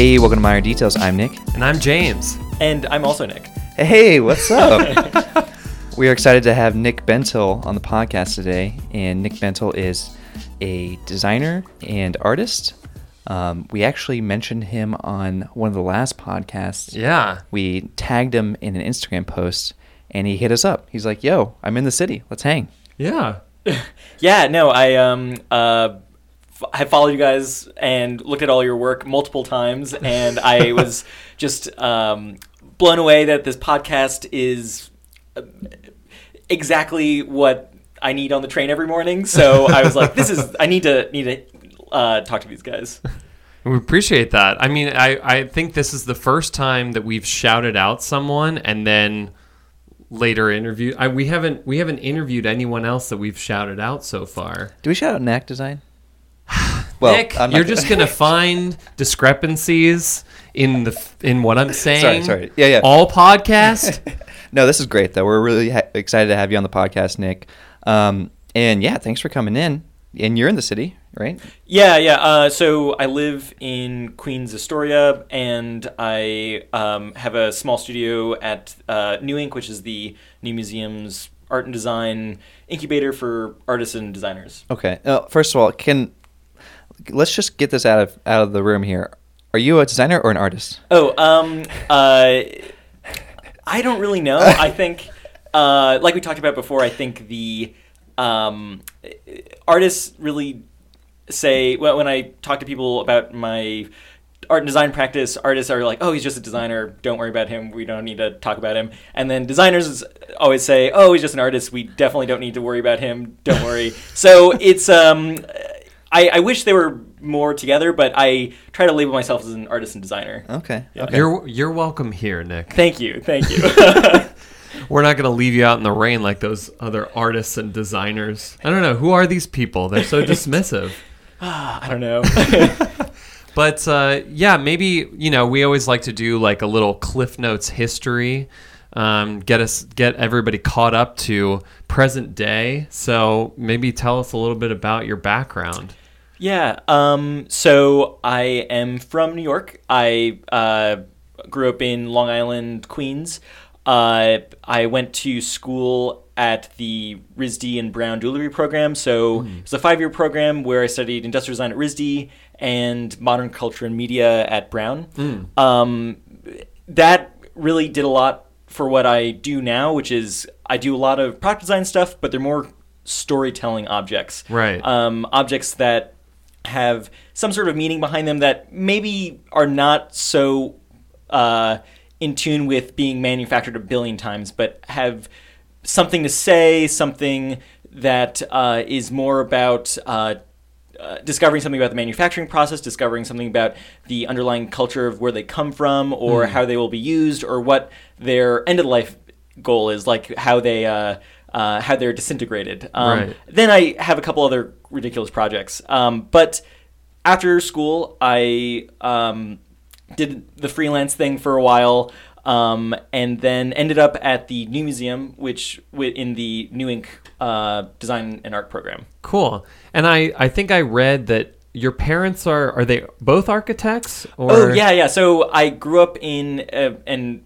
Hey, welcome to Minor Details. I'm Nick. And I'm James. And I'm also Nick. Hey, what's up? we are excited to have Nik Bentel on the podcast today. And Nik Bentel is a designer and artist. Um, we actually mentioned him on one of the last podcasts. Yeah. We tagged him in an Instagram post and he hit us up. He's like, yo, I'm in the city. Let's hang. Yeah. yeah, no, I um uh f- have followed you guys and looked at all your work multiple times, and I was just um, blown away that this podcast is uh, exactly what I need on the train every morning. So I was like, this is I need to need to uh, talk to these guys. We appreciate that. I mean, I, I think this is the first time that we've shouted out someone and then later interview. I, we haven't we haven't interviewed anyone else that we've shouted out so far. Do we shout out Knack Design? Nick, I'm you're gonna- just gonna find discrepancies in the in what I'm saying. sorry. Yeah, yeah. All podcast. No, this is great though. We're really ha- excited to have you on the podcast, Nick. Um, and yeah, thanks for coming in. And you're in the city, right? Yeah, yeah. Uh, so I live in Queens, Astoria, and I um, have a small studio at uh, NEW INC, which is the New Museum's art and design incubator for artists and designers. Okay. Uh, first of all, can let's just get this out of out of the room here. Are you a designer or an artist? Oh, um, uh, I don't really know. I think, uh, like we talked about before, I think the um, artists really say well, when I talk to people about my art and design practice, artists are like, "Oh, he's just a designer. Don't worry about him. We don't need to talk about him." And then designers always say, "Oh, he's just an artist. We definitely don't need to worry about him. Don't worry." so it's um, I, I wish they were more together, but I try to label myself as an artist and designer. Okay. Okay. You're you're welcome here, Nick. Thank you, thank you. We're not gonna leave you out in the rain like those other artists and designers. I don't know who are these people. They're so dismissive. I don't know. But uh, yeah, maybe you know we always like to do like a little Cliff Notes history, um, get us get everybody caught up to present day. So maybe tell us a little bit about your background. Yeah. Um. So I am from New York. I uh, grew up in Long Island, Queens. Uh, I went to school at the RISD and Brown Dual Degree program. So it was a five-year program where I studied industrial design at RISD and modern culture and media at Brown. Um, that really did a lot for what I do now, which is I do a lot of product design stuff, but they're more storytelling objects. Right. Um, objects that have some sort of meaning behind them that maybe are not so uh, in tune with being manufactured a billion times, but have something to say, something that uh, is more about uh, uh, discovering something about the manufacturing process, discovering something about the underlying culture of where they come from, or how they will be used, or what their end of life goal is, like how they uh, how they're disintegrated. Um, Right. Then I have a couple other ridiculous projects, um, but after school, I um, did the freelance thing for a while, um, and then ended up at the New Museum, which in the NEW INC uh, Design and Art program. Cool. And I I think I read that your parents are are they both architects or Oh yeah, yeah. So I grew up in uh, an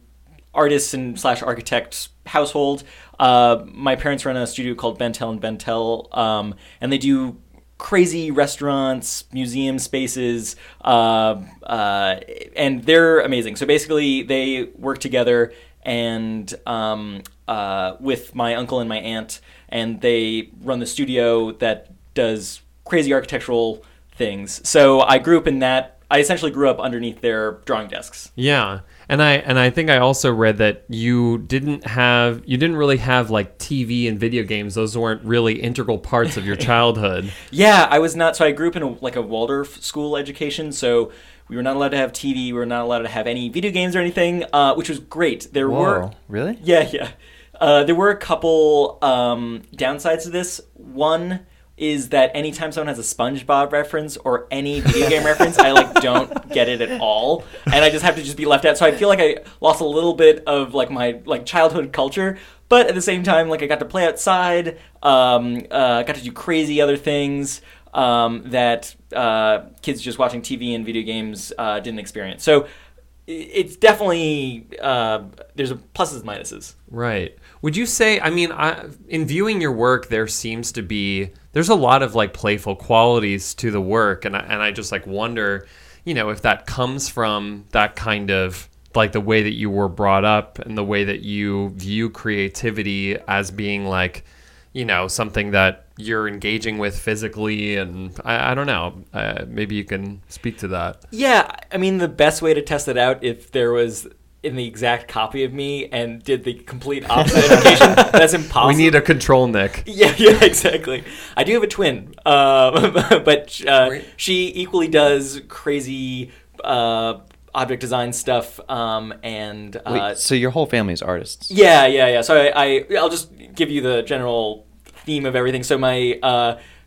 artist and slash architect household. Uh, my parents run a studio called Bentel and Bentel, um, and they do crazy restaurants, museum spaces, uh, uh, and they're amazing. So basically, they work together and um, uh, with my uncle and my aunt, and they run the studio that does crazy architectural things. So I grew up in that. I essentially grew up underneath their drawing desks. Yeah. And I and I think I also read that you didn't have you didn't really have like TV and video games. Those weren't really integral parts of your childhood. Yeah, I was not. So I grew up in a, like a Waldorf school education. So we were not allowed to have TV. We were not allowed to have any video games or anything, uh, which was great. There were really? Yeah, yeah. Uh, there were a couple um, downsides to this. One is that anytime someone has a SpongeBob reference or any video game reference, I like don't get it at all, and I just have to just be left out. So I feel like I lost a little bit of like my like childhood culture, but at the same time, like I got to play outside, um, uh, got to do crazy other things. um, that uh, kids just watching TV and video games uh, didn't experience. So it's definitely uh, there's pluses and minuses. Right. Would you say? I mean, I, in viewing your work, there seems to be there's a lot of like playful qualities to the work, and I, and I just like wonder, you know, if that comes from that kind of like the way that you were brought up and the way that you view creativity as being like, you know, something that you're engaging with physically, and I, I don't know. Uh, maybe you can speak to that. Yeah, I mean the best way to test it out if there was in the exact copy of me and did the complete opposite education. That's impossible. We need a control, Nick. Yeah, yeah, exactly. I do have a twin, uh, but uh, she equally does crazy uh, object design stuff. Um, and uh, Wait, so your whole family is artists. yeah, yeah, yeah. So I, I, I'll just give you the general theme of everything. So my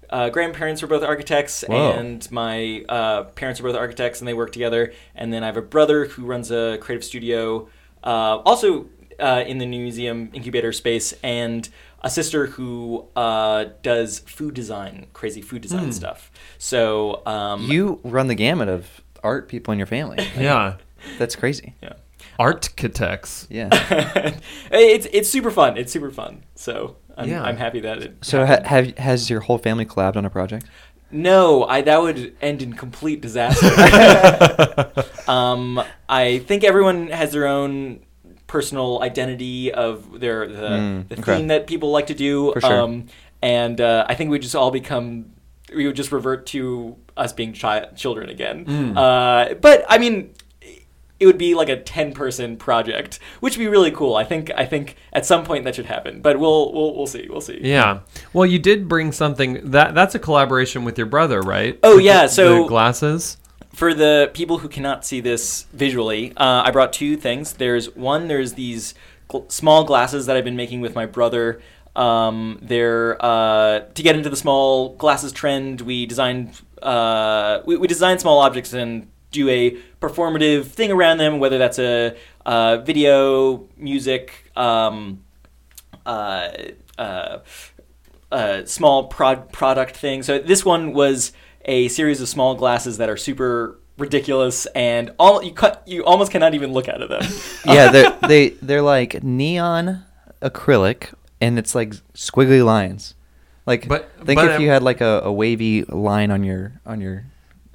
uh, grandparents were both architects, Whoa. and my uh, parents were both architects, and they work together. And then I have a brother who runs a creative studio, uh, also uh, in the new museum incubator space, and a sister who uh, does food design, crazy food design stuff. So um, You run the gamut of art people in your family. Yeah. That's crazy. yeah. Art architects. Yeah. it's it's super fun. It's super fun. So I'm, Yeah. I'm happy that it. So ha- have has your whole family collabed on a project? No, I that would end in complete disaster. um, I think everyone has their own personal identity of their the, Mm, the okay. theme that people like to do. For sure. Um, and uh, I think we just all become we would just revert to us being chi- children again. Mm. Uh, but I mean. It would be like a ten-person project, which would be really cool. I think. I think at some point that should happen, but we'll we'll we'll see. We'll see. Yeah. Well, you did bring something that that's a collaboration with your brother, right? Oh, With yeah, the- so- the glasses. for the people who cannot see this visually, uh, I brought two things. There's one. There's these gl- small glasses that I've been making with my brother. Um, they're uh, to get into the small glasses trend. We designed uh, we, we designed small objects and do a performative thing around them, whether that's a uh, video, music. Um, uh, uh, uh, small prod- product thing. So this one was a series of small glasses that are super ridiculous and all you cut you almost cannot even look out of them. yeah, they're, they they're like neon acrylic, and it's like squiggly lines. Like, But- think but if I'm- you had like a, a wavy line on your on your.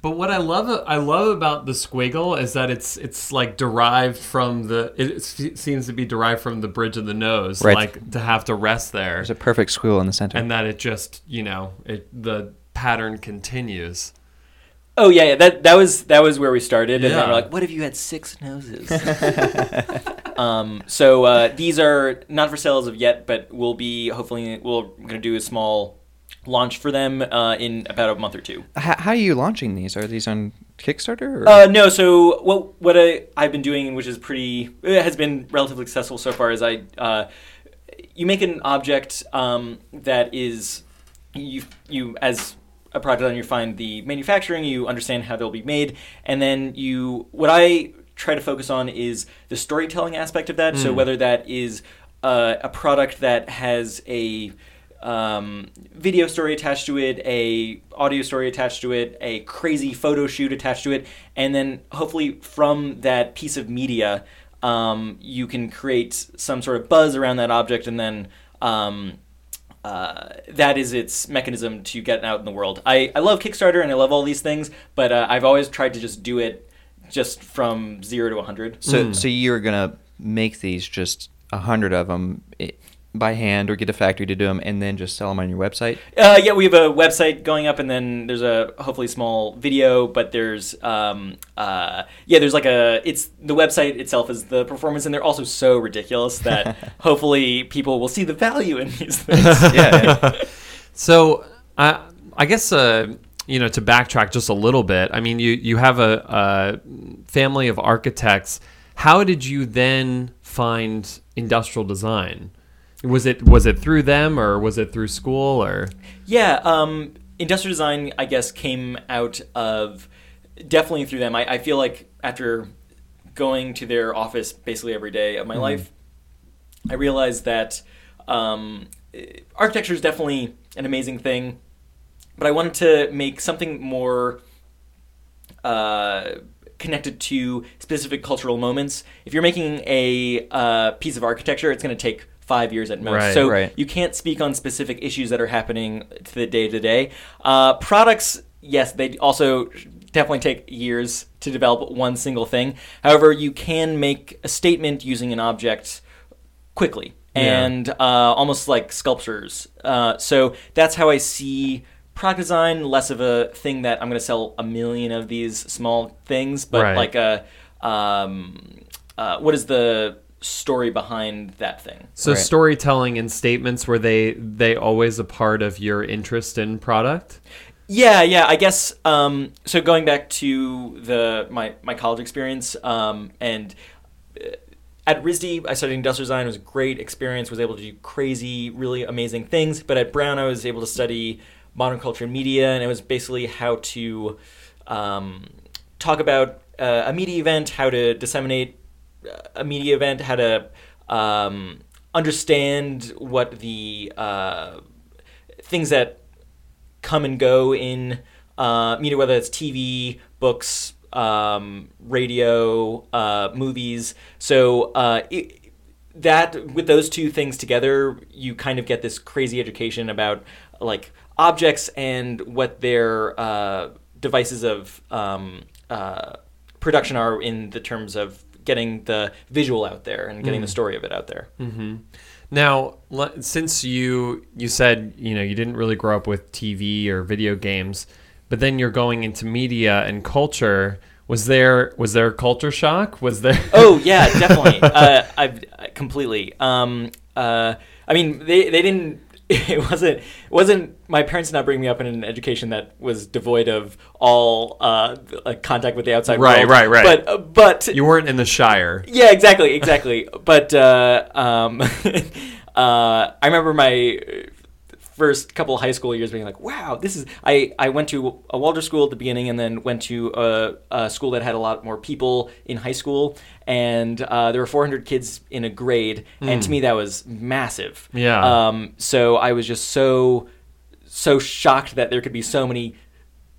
But what I love I love about the squiggle is that it's it's like derived from the it s- seems to be derived from the bridge of the nose, Right. like to have to rest there, There's a perfect squiggle in the center. and that it just you know it the pattern continues. oh yeah, yeah, that that was that was where we started and then we're like what if you had six noses? um, so uh, these are not for sale as of yet, but we'll be hopefully we'll, we're going to do a small launch for them uh, in about a month or two. H- how are you launching these? Are these on Kickstarter? Or? Uh, no, so what what I, I've been doing, which is pretty, has been relatively successful so far, is I, uh, you make an object um, that is, you you as a product owner, you find the manufacturing, you understand how they'll be made, and then you, what I try to focus on is the storytelling aspect of that. So whether that is uh, a product that has a um, video story attached to it, a audio story attached to it, a crazy photo shoot attached to it, and then hopefully from that piece of media, um, you can create some sort of buzz around that object, and then um, uh, that is its mechanism to get out in the world. I, I love Kickstarter and I love all these things, but uh, I've always tried to just do it just from zero to 100. so so you're gonna make these just a hundred of them by hand, or get a factory to do them, and then just sell them on your website. Uh, yeah, we have a website going up, and then there's a hopefully small video. But there's um, uh, yeah, there's like a it's the website itself is the performance, and they're also so ridiculous that hopefully people will see the value in these things. Yeah, yeah. So I I guess uh, you know to backtrack just a little bit. I mean, you you have a, a family of architects. How did you then find industrial design? Was it was it through them or was it through school or? Yeah, um, industrial design, I guess, came out of definitely through them. I, I feel like after going to their office basically every day of my life, I realized that um, architecture is definitely an amazing thing. but I wanted to make something more uh, connected to specific cultural moments. If you're making a uh, piece of architecture, it's going to take five years at most. Right. so Right. you can't speak on specific issues that are happening to the day to day. Uh, Products, yes, they also definitely take years to develop one single thing. However, you can make a statement using an object quickly Yeah. and uh, almost like sculptures. Uh, so that's how I see product design. Less of a thing that I'm going to sell a million of these small things, but Right. like a um, uh, what is the story behind that thing? So Right. storytelling and statements were they they always a part of your interest in product? Yeah, yeah. I guess. Um, so going back to the my my college experience, um, and uh, at RISD, I studied industrial design. It was a great experience. Was able to do crazy, really amazing things. But at Brown, I was able to study modern culture and media, and it was basically how to um, talk about uh, a media event, how to disseminate a media event, how to um, understand what the uh, things that come and go in uh, media, whether it's TV, books, um, radio, uh, movies. So uh, it, that with those two things together, you kind of get this crazy education about like objects and what their uh, devices of um, uh, production are in the terms of getting the visual out there and getting the story of it out there. Now, since you you said you know you didn't really grow up with TV or video games, but then you're going into media and culture. Was there was there a culture shock? Was there? Oh yeah, definitely. uh, I've I- completely. Um, uh, I mean, they they didn't. It wasn't wasn't my parents did not bring me up in an education that was devoid of all uh, like contact with the outside Right, world. right, right. But uh, but you weren't in the Shire. yeah, exactly, exactly. but uh, um, uh, I remember my first couple of high school years being like, "Wow, this is." I I went to a Waldorf school at the beginning, and then went to a, a school that had a lot more people in high school, and uh, there were 400 kids in a grade, and to me that was massive. Yeah. Um. So I was just so so shocked that there could be so many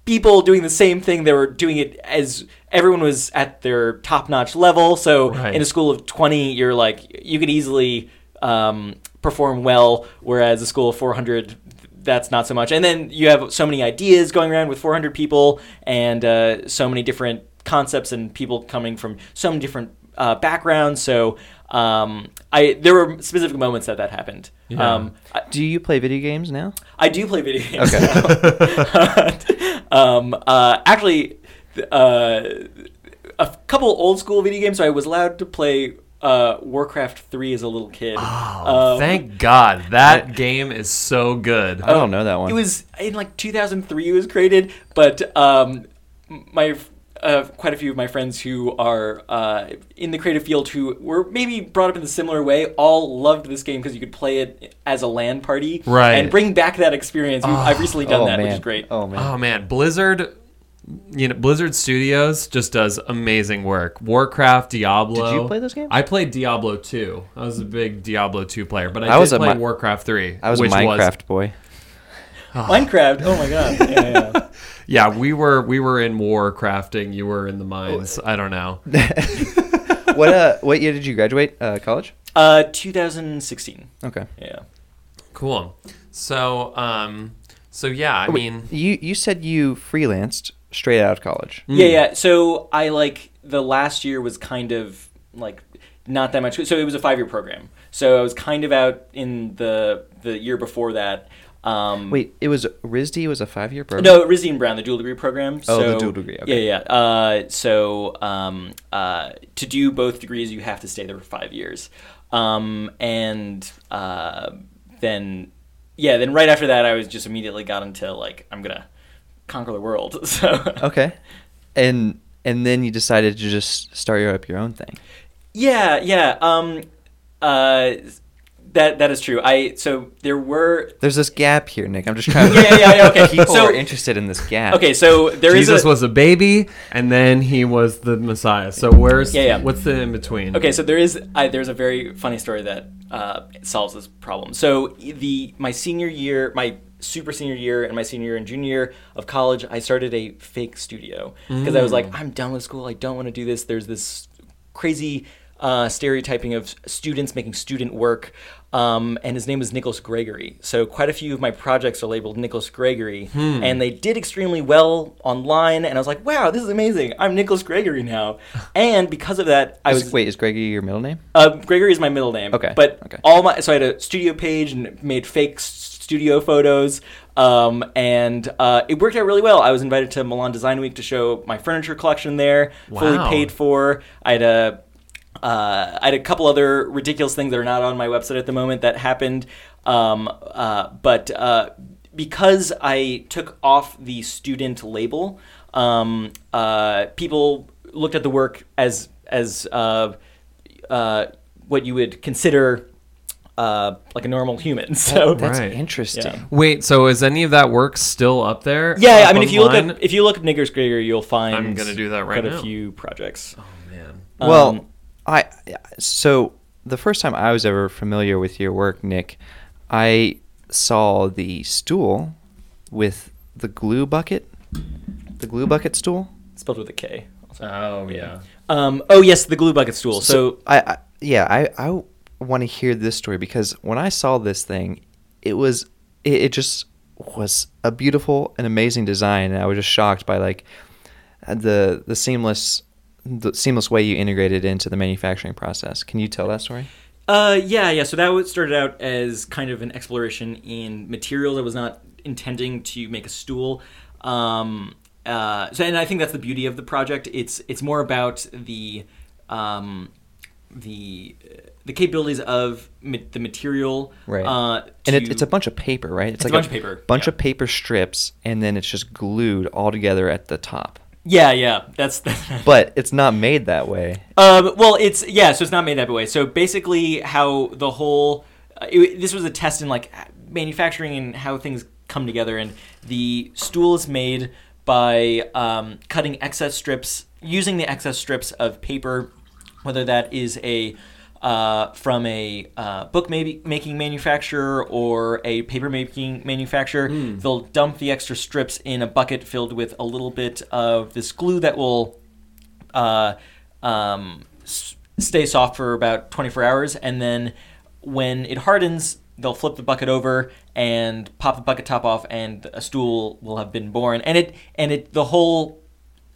people doing the same thing. They were doing it as everyone was at their top notch level. So Right. in a school of 20, you're like, you could easily um, perform well, whereas a school of 400, that's not so much. And then you have so many ideas going around with 400 people and uh, so many different concepts and people coming from so many different uh, backgrounds. So um, I there were specific moments that that happened. Yeah. Um, I, Do you play video games now? I do play video games. Okay. um, uh, actually, uh, a couple old school video games. So I was allowed to play uh, Warcraft three as a little kid. Oh, Um, thank God that game is so good. I don't know that one. It was in like 2003. It was created, but um, my uh, quite a few of my friends who are uh, in the creative field who were maybe brought up in a similar way all loved this game because you could play it as a LAN party, Right. And bring back that experience. We- I've recently done oh, that, man. which is great. Oh man. Oh man, Blizzard. You know, Blizzard Studios just does amazing work. Warcraft, Diablo. Did you play those games? I played Diablo 2. I was a big Diablo 2 player, but I, I did was a play Mi- Warcraft 3. I was which a Minecraft boy. Minecraft. Oh my god. Yeah, yeah. yeah, we were we were in Warcrafting. You were in the mines. I don't know. what uh what year did you graduate uh, college? Uh, 2016. Okay. Yeah. Cool. So, um, so yeah, I mean, You you said you freelanced straight out of college. Yeah, yeah. So I like the last year was kind of like not that much. So it was a five year program. So I was kind of out in the the year before that. Um, Wait, it was RISD was a five year program. No, RISD and Brown, the dual degree program. Oh, the dual degree, okay. Yeah, yeah. Uh, so um, uh, to do both degrees, you have to stay there for five years, um, and uh, then yeah, then right after that, I was just immediately got into like I'm gonna conquer the world. So Okay. And and then you decided to just start your up your own thing. Yeah, yeah. Um, uh, that that is true. I so there were. There's this gap here, Nick. I'm just trying to. Yeah, yeah, yeah. Okay, People so are interested in this gap. okay, so there is Jesus a, was a baby, and then he was the Messiah. So where's Yeah, yeah. what's the in between? Okay, so there is I, there's a very funny story that uh, solves this problem. So the my senior year, my super senior year and my senior year and junior year of college, I started a fake studio because I was like, I'm done with school. I don't want to do this. There's this crazy uh, stereotyping of students making student work. Um, and his name was Nicholas Gregory. So quite a few of my projects are labeled Nicholas Gregory, and they did extremely well online. And I was like, "Wow, this is amazing! I'm Nicholas Gregory now." And because of that, I was wait, is Gregory your middle name? uh, Gregory is my middle name. Okay, But okay. all my so I had a studio page and made fake studio photos, um, and uh, it worked out really well. I was invited to Milan Design Week to show my furniture collection there, fully paid for. I had a uh, I had a couple other ridiculous things that are not on my website at the moment that happened, um, uh, but uh, because I took off the student label, um, uh, people looked at the work as as uh, uh, what you would consider uh, like a normal human. So That's Right. interesting. Yeah. Wait, so is any of that work still up there? yeah, up I mean, if you look online? up if you look up Nicholas Gregory, you'll find I'm gonna do that right quite now. a few projects. Oh man. Well, Um, I so the first time I was ever familiar with your work, Nick, I saw the stool with the glue bucket, the glue bucket stool. spelled with a K. also. Oh yeah. Um, oh yes, the glue bucket stool. So, I, I yeah, I I want to hear this story because when I saw this thing, it was it, it just was a beautiful and amazing design, and I was just shocked by like the the seamless the seamless way you integrated into the manufacturing process. Can you tell that story? uh, yeah, yeah. So that started out as kind of an exploration in materials. I was not intending to make a stool. Um, uh, so, and I think that's the beauty of the project. It's it's more about the um, the the capabilities of ma- the material. Right. Uh, and it, it's a bunch of paper, right? It's like a bunch of paper, Bunch yeah. of paper strips, and then it's just glued all together at the top. Yeah, yeah. That's But it's not made that way. Um, well, it's yeah, so it's not made that way. So basically, how the whole uh, it, this was a test in like manufacturing and how things come together, and the stool is made by um, cutting excess strips using the excess strips of paper, whether that is a uh, from a uh, book maybe making manufacturer or a paper making manufacturer. They'll dump the extra strips in a bucket filled with a little bit of this glue that will uh, um, s- stay soft for about 24 hours, and then when it hardens, they'll flip the bucket over and pop the bucket top off, and a stool will have been born. And it and it the whole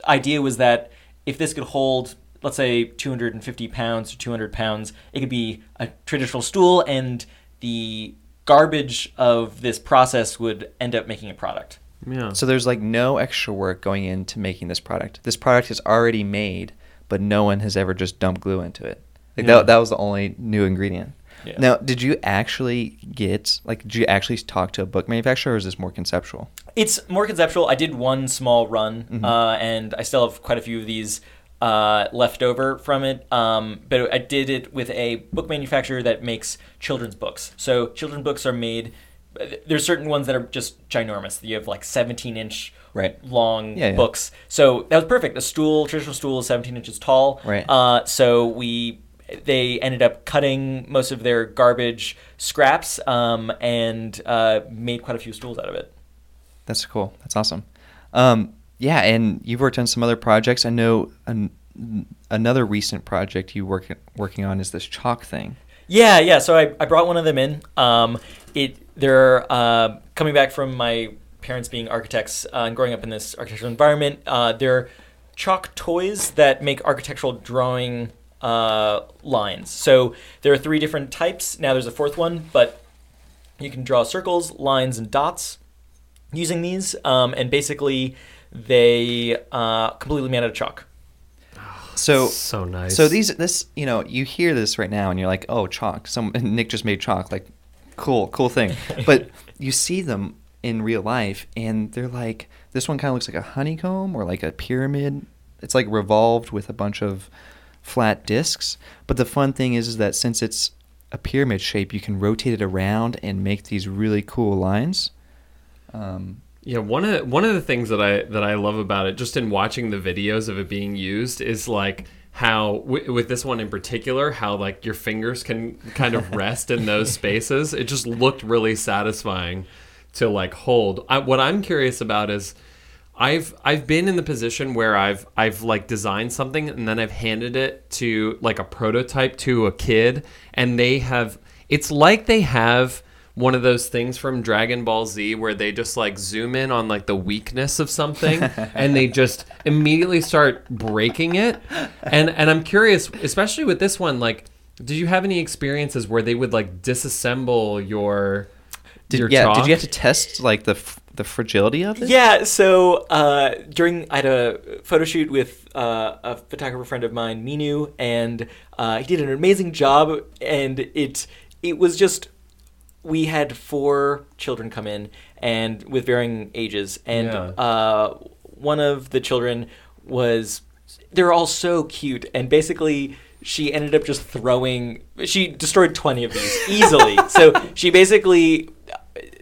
idea was that if this could hold let's say 250 pounds or 200 pounds it could be a traditional stool and the garbage of this process would end up making a product Yeah. So there's like no extra work going into making this product. This product is already made, but no one has ever just dumped glue into it. Like Yeah. that, that was the only new ingredient. Yeah. Now, did you actually get like did you actually talk to a book manufacturer or is this more conceptual? It's more conceptual. I did one small run, uh, and I still have quite a few of these uh, left over from it. Um, but I did it with a book manufacturer that makes children's books. So children's books are made. There's certain ones that are just ginormous. You have like 17 inch Right. long Yeah, yeah. books. So that was perfect. A stool, traditional stool, is 17 inches tall. Right. Uh, so we they ended up cutting most of their garbage scraps um, and uh, made quite a few stools out of it. That's cool. That's awesome. Um, yeah, and you've worked on some other projects. I know an, another recent project you work working on is this chalk thing. Yeah, yeah. So I, I brought one of them in. Um, it they're uh, coming back from my parents being architects uh, and growing up in this architectural environment. Uh, they're chalk toys that make architectural drawing uh, lines. So there are three different types. Now there's a fourth one, but you can draw circles, lines, and dots using these. Um, and basically, they uh, completely made out of chalk. So So nice. So these this you know you hear this right now and you're like oh chalk. Some Nick just made chalk like cool cool thing. But you see them in real life and they're like this one kind of looks like a honeycomb or like a pyramid. It's like revolved with a bunch of flat discs. But the fun thing is, is that since it's a pyramid shape you can rotate it around and make these really cool lines. Um, Yeah, one of one of the things that I that I love about it, just in watching the videos of it being used, is like how w- with this one in particular, how like your fingers can kind of rest in those spaces. It just looked really satisfying to like hold. I, what I'm curious about is I've I've been in the position where I've I've like designed something and then I've handed it to like a prototype to a kid and they have it's like they have one of those things from Dragon Ball Z where they just like zoom in on like the weakness of something and they just immediately start breaking it. And and I'm curious, especially with this one, like did you have any experiences where they would like disassemble your Did, your yeah, chalk? did you have to test like the f- the fragility of it? Yeah, so uh, during I had a photo shoot with uh, a photographer friend of mine, Minu, and uh, he did an amazing job. And it it was just we had four children come in and with varying ages, and Yeah. uh, one of the children was they're all so cute, and basically. She ended up just throwing. She destroyed twenty of these easily. so she basically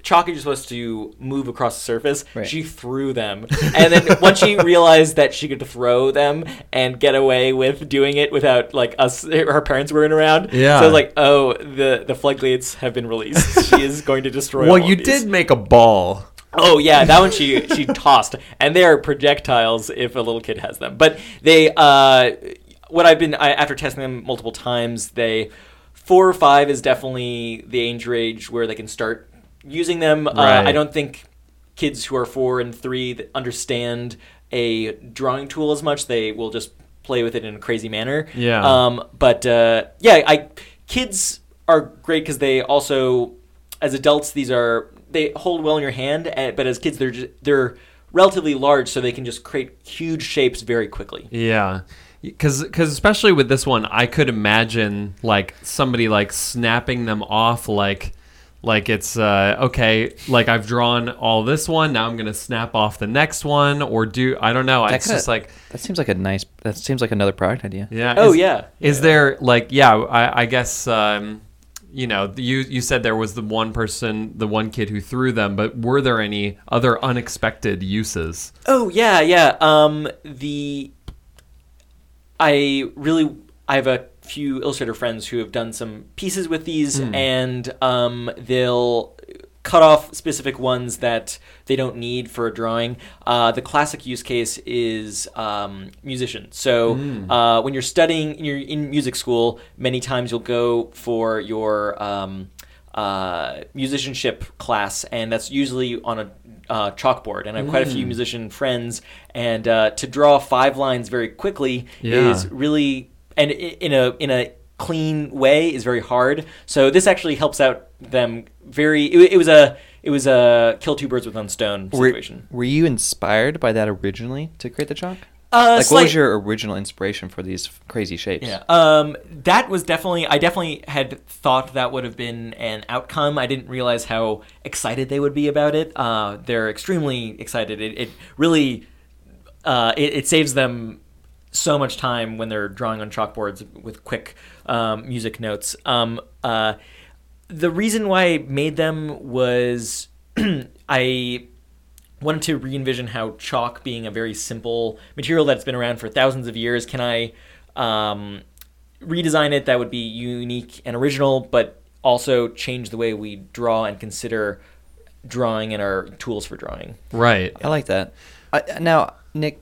chalk is supposed to move across the surface. Right. She threw them, and then once she realized that she could throw them and get away with doing it without like us, her parents weren't around. Yeah. So I was like, oh, the the floodgates have been released. she is going to destroy. Well, you did make a ball. Oh yeah, that one she she tossed, and they are projectiles if a little kid has them. But they, uh, what I've been I, after testing them multiple times, they four or five is definitely the age range where they can start using them. Uh, I don't think kids who are four and three understand a drawing tool as much. They will just play with it in a crazy manner. Yeah. Um, but uh, yeah, I kids are great because they also, as adults, these are they hold well in your hand. But as kids, they're just, they're relatively large, so they can just create huge shapes very quickly. Yeah. Cuz cuz especially with this one, I could imagine like somebody like snapping them off like like it's uh okay, like I've drawn all this one, now I'm going to snap off the next one or do I don't know. That It's kinda- just like that seems like a nice. That seems like another product idea. yeah. Oh, is- yeah. Is Yeah. there like yeah, I I guess um you know, you you said there was the one person, the one kid who threw them, but were there any other unexpected uses? Oh yeah, yeah. Um, the I really I have a few illustrator friends who have done some pieces with these, and um, they'll cut off specific ones that they don't need for a drawing. Uh, the classic use case is um, musician. So uh, when you're studying, you're in music school. Many times you'll go for your um, uh, musicianship class, and that's usually on a uh, chalkboard. And I have quite a few musician friends, and uh, to draw five lines very quickly Yeah. is really and in a in a clean way is very hard. So this actually helps out them very. It, it was a it was a kill two birds with one stone Were, situation. were you inspired by that originally to create the chalk? Uh, like, what was your original inspiration for these crazy shapes? Yeah. Um, that was definitely. I definitely had thought that would have been an outcome. I didn't realize how excited they would be about it. Uh, they're extremely excited. It, it really, uh, it, it saves them so much time when they're drawing on chalkboards with quick um, music notes. Um, uh, the reason why I made them was I wanted to re-envision how chalk being a very simple material that's been around for thousands of years can i um, redesign it that would be unique and original but also change the way we draw and consider drawing and our tools for drawing Right. I like that. I, now, Nick,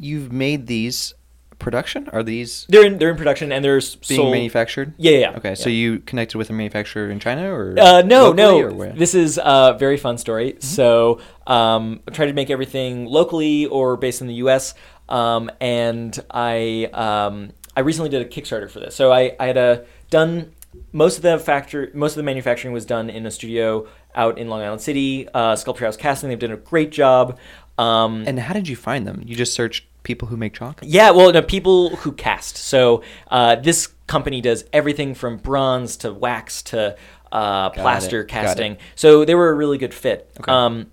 you've made these production. Are these they're in they're in production and they're being sold manufactured? yeah yeah, yeah. Okay, so you connected with a manufacturer in China or Uh, no, no. or? This is a very fun story. So, um, I try to make everything locally or based in the U.S. Um, and I um, I recently did a Kickstarter for this. So I, I had a done most of the factory most of the manufacturing was done in a studio out in Long Island City. Uh, Sculpture House Casting. They've done a great job. Um, And how did you find them? You just searched people who make chalk. yeah, well, no, people who cast. So uh, this company does everything from bronze to wax to uh, plaster it, casting. So they were a really good fit. Okay. Um,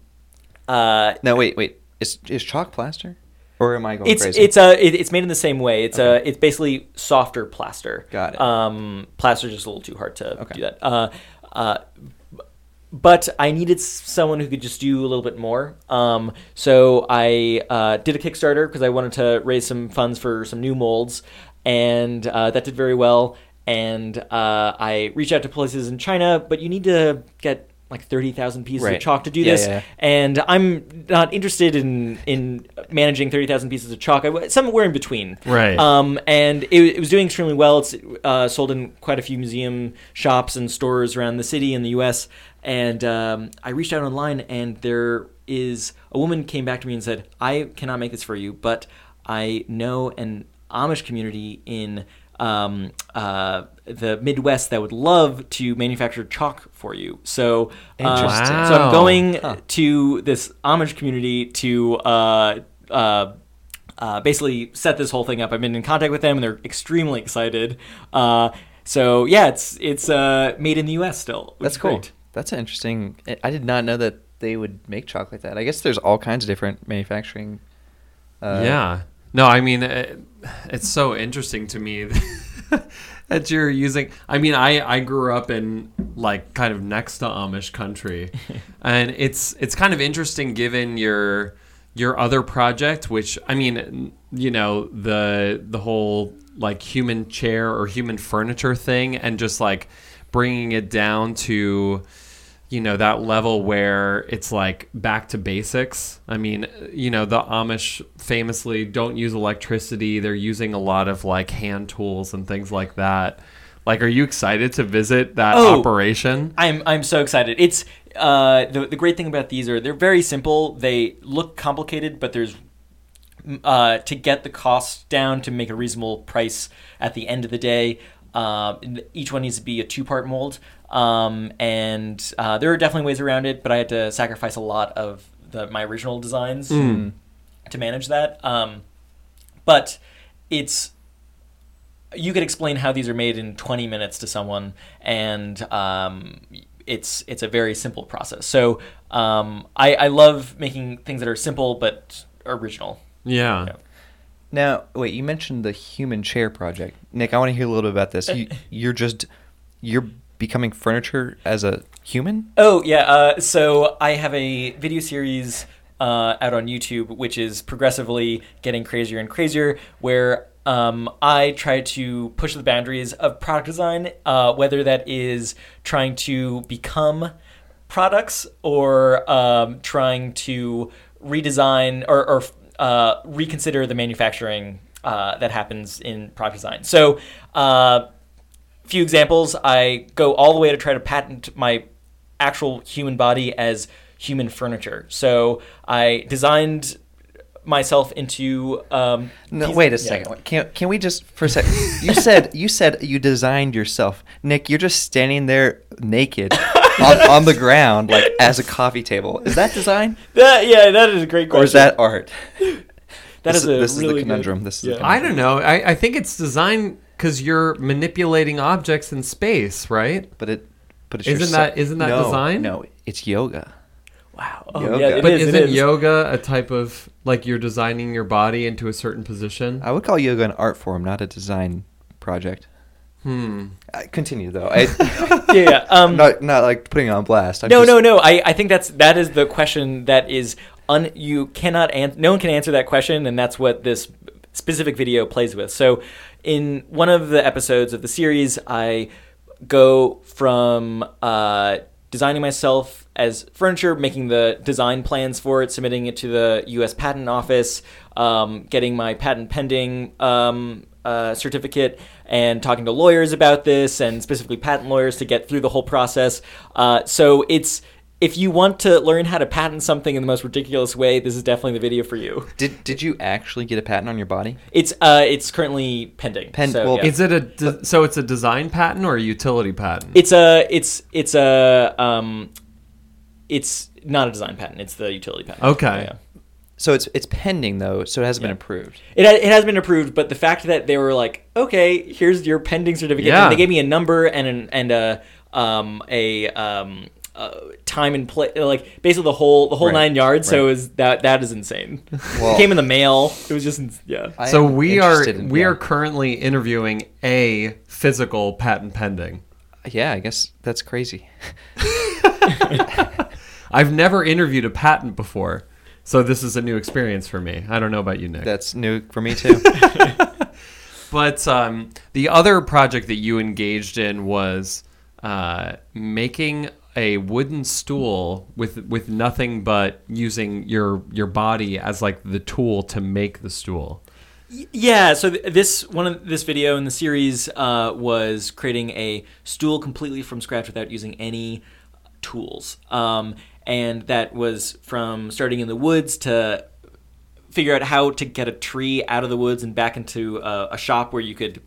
uh, No, wait, wait. Is is chalk plaster, or am I going it's crazy? it's a it, it's made in the same way. It's a it's basically softer plaster. Got it. Um, plaster's just a little too hard to Okay. do that. Uh, uh, but I needed someone who could just do a little bit more. Um, so I uh, did a Kickstarter because I wanted to raise some funds for some new molds, and uh, that did very well. And uh, I reached out to places in China, but you need to get like thirty thousand pieces Right. of chalk to do Yeah, this, yeah. and I'm not interested in in managing thirty thousand pieces of chalk. I, somewhere in between, Right. Um, and it, it was doing extremely well. It's uh, sold in quite a few museum shops and stores around the city in the U.S. And um, I reached out online, and there is a woman came back to me and said, "I cannot make this for you, but I know an Amish community in." Um, uh, the Midwest that would love to manufacture chalk for you. So, uh, so I'm going Huh. to this Amish community to uh, uh, uh, basically set this whole thing up. I've been in contact with them, and they're extremely excited. Uh, so yeah, it's it's uh, made in the U.S. still. That's cool. great. That's interesting. I- I did not know that they would make chocolate like that. I guess there's all kinds of different manufacturing. Uh, yeah. No, I mean, it, it's so interesting to me that you're using. I mean, I I grew up in like kind of next to Amish country, and it's it's kind of interesting given your your other project, which I mean, you know, the the whole like human chair or human furniture thing, and just like bringing it down to you know that level where it's like back to basics i mean you know the amish famously don't use electricity they're using a lot of like hand tools and things like that like are you excited to visit that Oh. operation I'm I'm so excited. It's uh, the the great thing about these are they're very simple. They look complicated, but there's uh, to get the cost down to make a reasonable price at the end of the day. Uh, each one needs to be a two part mold, um, and uh, there are definitely ways around it. But I had to sacrifice a lot of the my original designs Mm. to manage that. Um, but it's you could explain how these are made in 20 minutes to someone, and um, it's it's a very simple process. So um, I, I love making things that are simple but original. yeah Yeah. Now, wait, you mentioned the human chair project. Nick, I want to hear a little bit about this. You, you're just you're becoming furniture as a human? Oh yeah. Uh, so I have a video series uh, out on YouTube, which is progressively getting crazier and crazier, where um, I try to push the boundaries of product design, uh, whether that is trying to become products or um, trying to redesign or, or uh, reconsider the manufacturing uh, that happens in product design. So. Uh, few examples. I go all the way to try to patent my actual human body as human furniture. So I designed myself into. Um, No, wait a yeah. second. Can can we just for a second? You said you said you designed yourself, Nick. You're just standing there naked on, on the ground, like as a coffee table. Is that design, That, yeah, that is a great question. or is that art? That this is a this is really the good- conundrum. This is the yeah. conundrum. i don't know i, I think it's designed because you're manipulating objects in space right But it, but it's Isn't your that- isn't that no, design? No, it's yoga. Wow. Oh, Yoga. yeah, it but is, it isn't is. yoga a type of like you're designing your body into a certain position I would call yoga an art form, not a design project. Hmm Uh, continue though. I, Yeah, yeah. Um, not not like putting it on blast. I'm no, just- no, no. I, I think that's that is the question that is un. You cannot answer. No one can answer that question, and that's what this specific video plays with. So, in one of the episodes of the series, I go from uh, designing myself as furniture, making the design plans for it, submitting it to the U.S. Patent Office, um, getting my patent pending um, uh, certificate, and talking to lawyers about this, and specifically patent lawyers to get through the whole process. Uh, so it's if you want to learn how to patent something in the most ridiculous way, this is definitely the video for you. Did did you actually get a patent on your body? It's uh, it's currently pending. Pen- so, well, yeah. Is it a de- so it's a design patent or a utility patent? It's a it's it's a um, it's not a design patent. It's the utility patent. Okay. Yeah. So it's it's pending though, so it hasn't Yeah. been approved. It, ha- it has been approved, but the fact that they were like, okay, here's your pending certificate, Yeah. and they gave me a number and an, and a um a um uh, time and place, like basically the whole the whole Right, nine yards. So right. it was that that is insane. Well- it came in the mail. It was just yeah. I so we are in- we yeah. are currently interviewing a physical patent pending. Yeah, I guess that's crazy. I've never interviewed a patent before, so this is a new experience for me. I don't know about you, Nick. That's new for me too. But um, the other project that you engaged in was uh, making a wooden stool with with nothing but using your your body as like the tool to make the stool. Yeah, so th- this one of this video in the series uh, was creating a stool completely from scratch without using any tools, um, and that was from starting in the woods to figure out how to get a tree out of the woods and back into uh, a shop where you could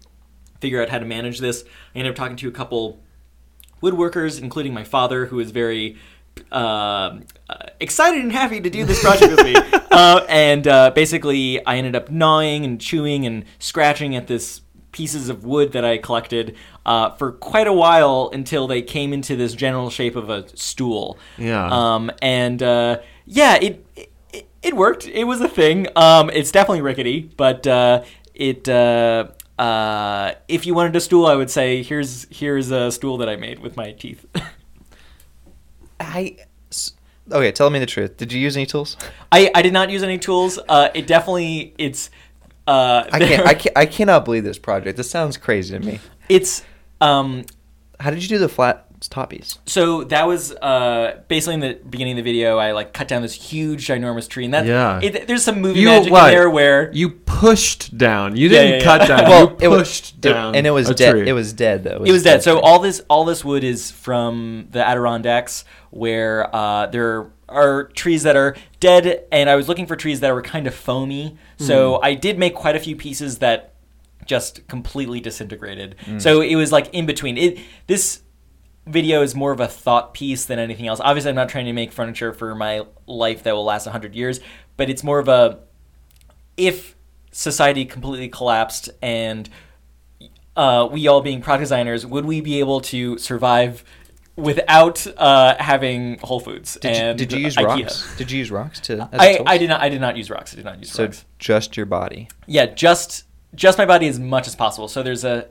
figure out how to manage this. I ended up talking to a couple woodworkers, including my father, who is very uh, excited and happy to do this project with me. Uh, and uh, basically, I ended up gnawing and chewing and scratching at this pieces of wood that I collected uh, for quite a while until they came into this general shape of a stool. Yeah. Um, and uh, yeah, it, it it worked. It was a thing. Um, it's definitely rickety, but uh, it. Uh, uh, if you wanted a stool, I would say here's here's a stool that I made with my teeth. I. s- Okay, tell me the truth. Did you use any tools? I, I did not use any tools. Uh, it definitely it's uh, I can't. I can't. I cannot believe this project. This sounds crazy to me. it's um How did you do the flat top piece? so that was uh basically in the beginning of the video I like cut down this huge ginormous tree and that Yeah. it, there's some movie You magic what? in there where You pushed down. You didn't yeah, cut yeah. down. Well, you it was- pushed it- down, and it was dead. tree. It was dead though. it was dead. dead So all this all this wood is from the Adirondacks, where uh, there are trees that are dead, and I was looking for trees that were kind of foamy. So Hmm. I did make quite a few pieces that just completely disintegrated. Hmm. So it was like in between. It this video is more of a thought piece than anything else. Obviously, I'm not trying to make furniture for my life that will last 100 years, but it's more of a if society completely collapsed and uh, we all being product designers, would we be able to survive without uh, having Whole Foods? Did you, and did you use IKEA? rocks? Did you use rocks to? I. I did not. I did not use rocks. I did not use So rocks. So just your body. Yeah, just just my body as much as possible. So there's a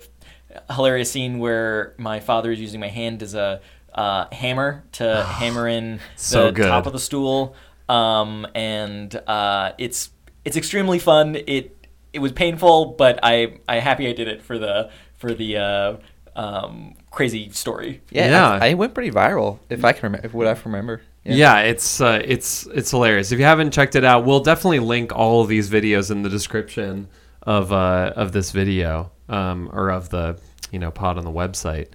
hilarious scene where my father is using my hand as a uh, hammer to hammer in the good. top of the stool, um, and uh, it's it's extremely fun. It it was painful, but I I happy I did it for the for the uh, um, crazy story. Yeah, Yeah. I, I went pretty viral. If I can remember, if what I remember. Yeah, it's uh, it's it's hilarious. If you haven't checked it out, we'll definitely link all of these videos in the description of uh, of this video um, or of the you know pod on the website.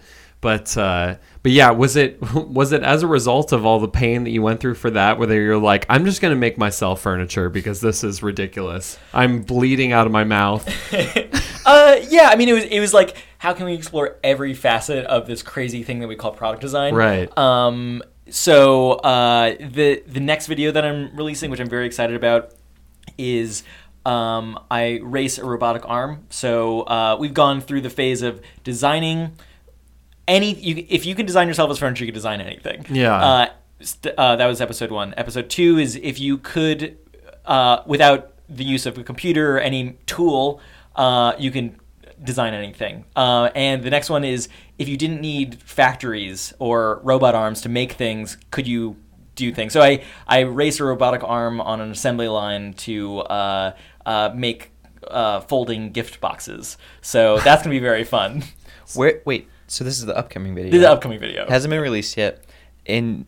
But uh, but yeah, was it was it as a result of all the pain that you went through for that, whether you're like, I'm just gonna make myself furniture because this is ridiculous. I'm bleeding out of my mouth. Uh, yeah, I mean, it was it was like, how can we explore every facet of this crazy thing that we call product design? Right. Um, so uh, the the next video that I'm releasing, which I'm very excited about, is um, I race a robotic arm. So uh, we've gone through the phase of designing any. You, if you can design yourself as furniture, you can design anything. Yeah. Uh, st- uh, that was episode one. Episode two is if you could, uh, without the use of a computer or any tool, uh, you can design anything. Uh, and the next one is if you didn't need factories or robot arms to make things, could you do things? So I, I race a robotic arm on an assembly line to uh, uh, make uh, folding gift boxes. So that's going to be very fun. Where? Wait. So this is the upcoming video. This is the upcoming video. Hasn't been released yet. And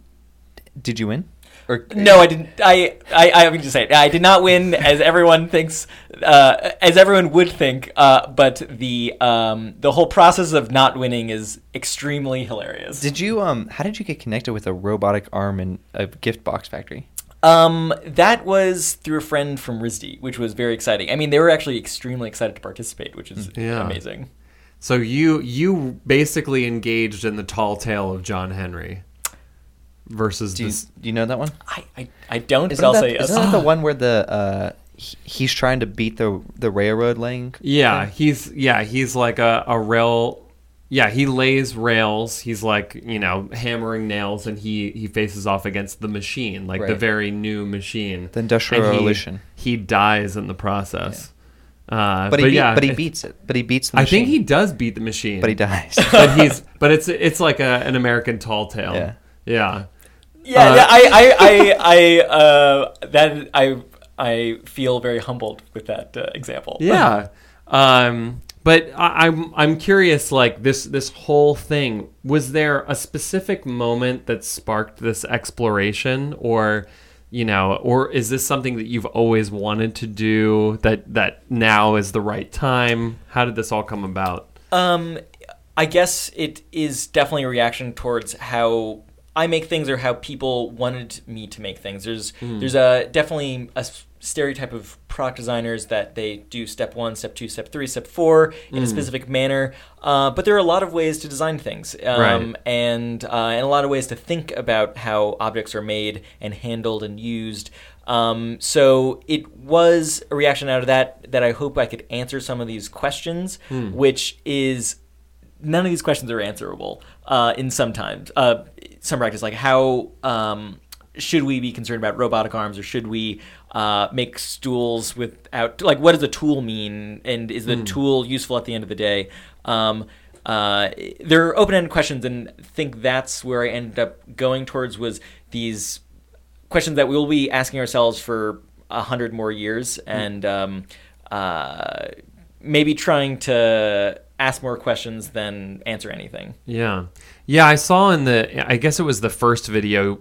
did you win? Or No, I didn't. I, I, I can just say it. I did not win, as everyone thinks, uh, as everyone would think. Uh, but the um, the whole process of not winning is extremely hilarious. Did you um? How did you get connected with a robotic arm in a gift box factory? Um, that was through a friend from RISD, which was very exciting. I mean, they were actually extremely excited to participate, which is Yeah. amazing. So you you basically engaged in the tall tale of John Henry versus Do you, this. do you know that one? I, I, I don't, Isn't but I'll that, say yes. isn't that the one where the uh he- he's trying to beat the the railroad laying? Yeah, he's yeah he's like a, a rail. Yeah, he lays rails. He's like you know hammering nails, and he he faces off against the machine, like the very new machine. The Industrial And Revolution. He dies in the process. Uh, But he beat, yeah, but he beats it. But he beats the I machine. think he does beat the machine, But he dies. but he's but it's it's like a, an American tall tale. Yeah. yeah. Yeah, Uh, yeah, I, I, I, I, uh, that I, I feel very humbled with that uh, example. Yeah. Um, but I, I'm I'm curious. Like this this whole thing, was there a specific moment that sparked this exploration, or you know, or is this something that you've always wanted to do that that now is the right time? How did this all come about? Um, I guess it is definitely a reaction towards how I make things or how people wanted me to make things. There's there's a definitely a stereotype of product designers that they do step one, step two, step three, step four in a specific manner. Uh, but there are a lot of ways to design things, um, Right. and uh, and a lot of ways to think about how objects are made and handled and used. Um, so it was a reaction out of that that I hope I could answer some of these questions, which is none of these questions are answerable uh, in some times uh, some practice like how um, should we be concerned about robotic arms or should we uh, make stools without like what does a tool mean? And is the tool useful at the end of the day? Um, uh, they're open-ended questions and I think that's where I ended up going towards was these questions that we'll be asking ourselves for a hundred more years and um, uh, maybe trying to ask more questions than answer anything. Yeah, yeah. I saw in the. I guess it was the first video.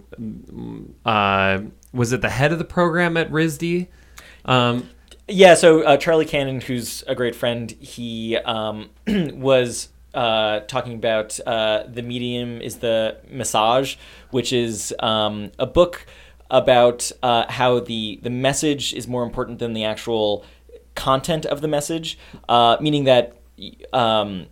Uh, was it the head of the program at RISD? Um, Yeah, so uh, Charlie Cannon, who's a great friend, he um, was uh, talking about uh, the medium is the massage, which is um, a book about uh, how the the message is more important than the actual content of the message, uh, meaning that um,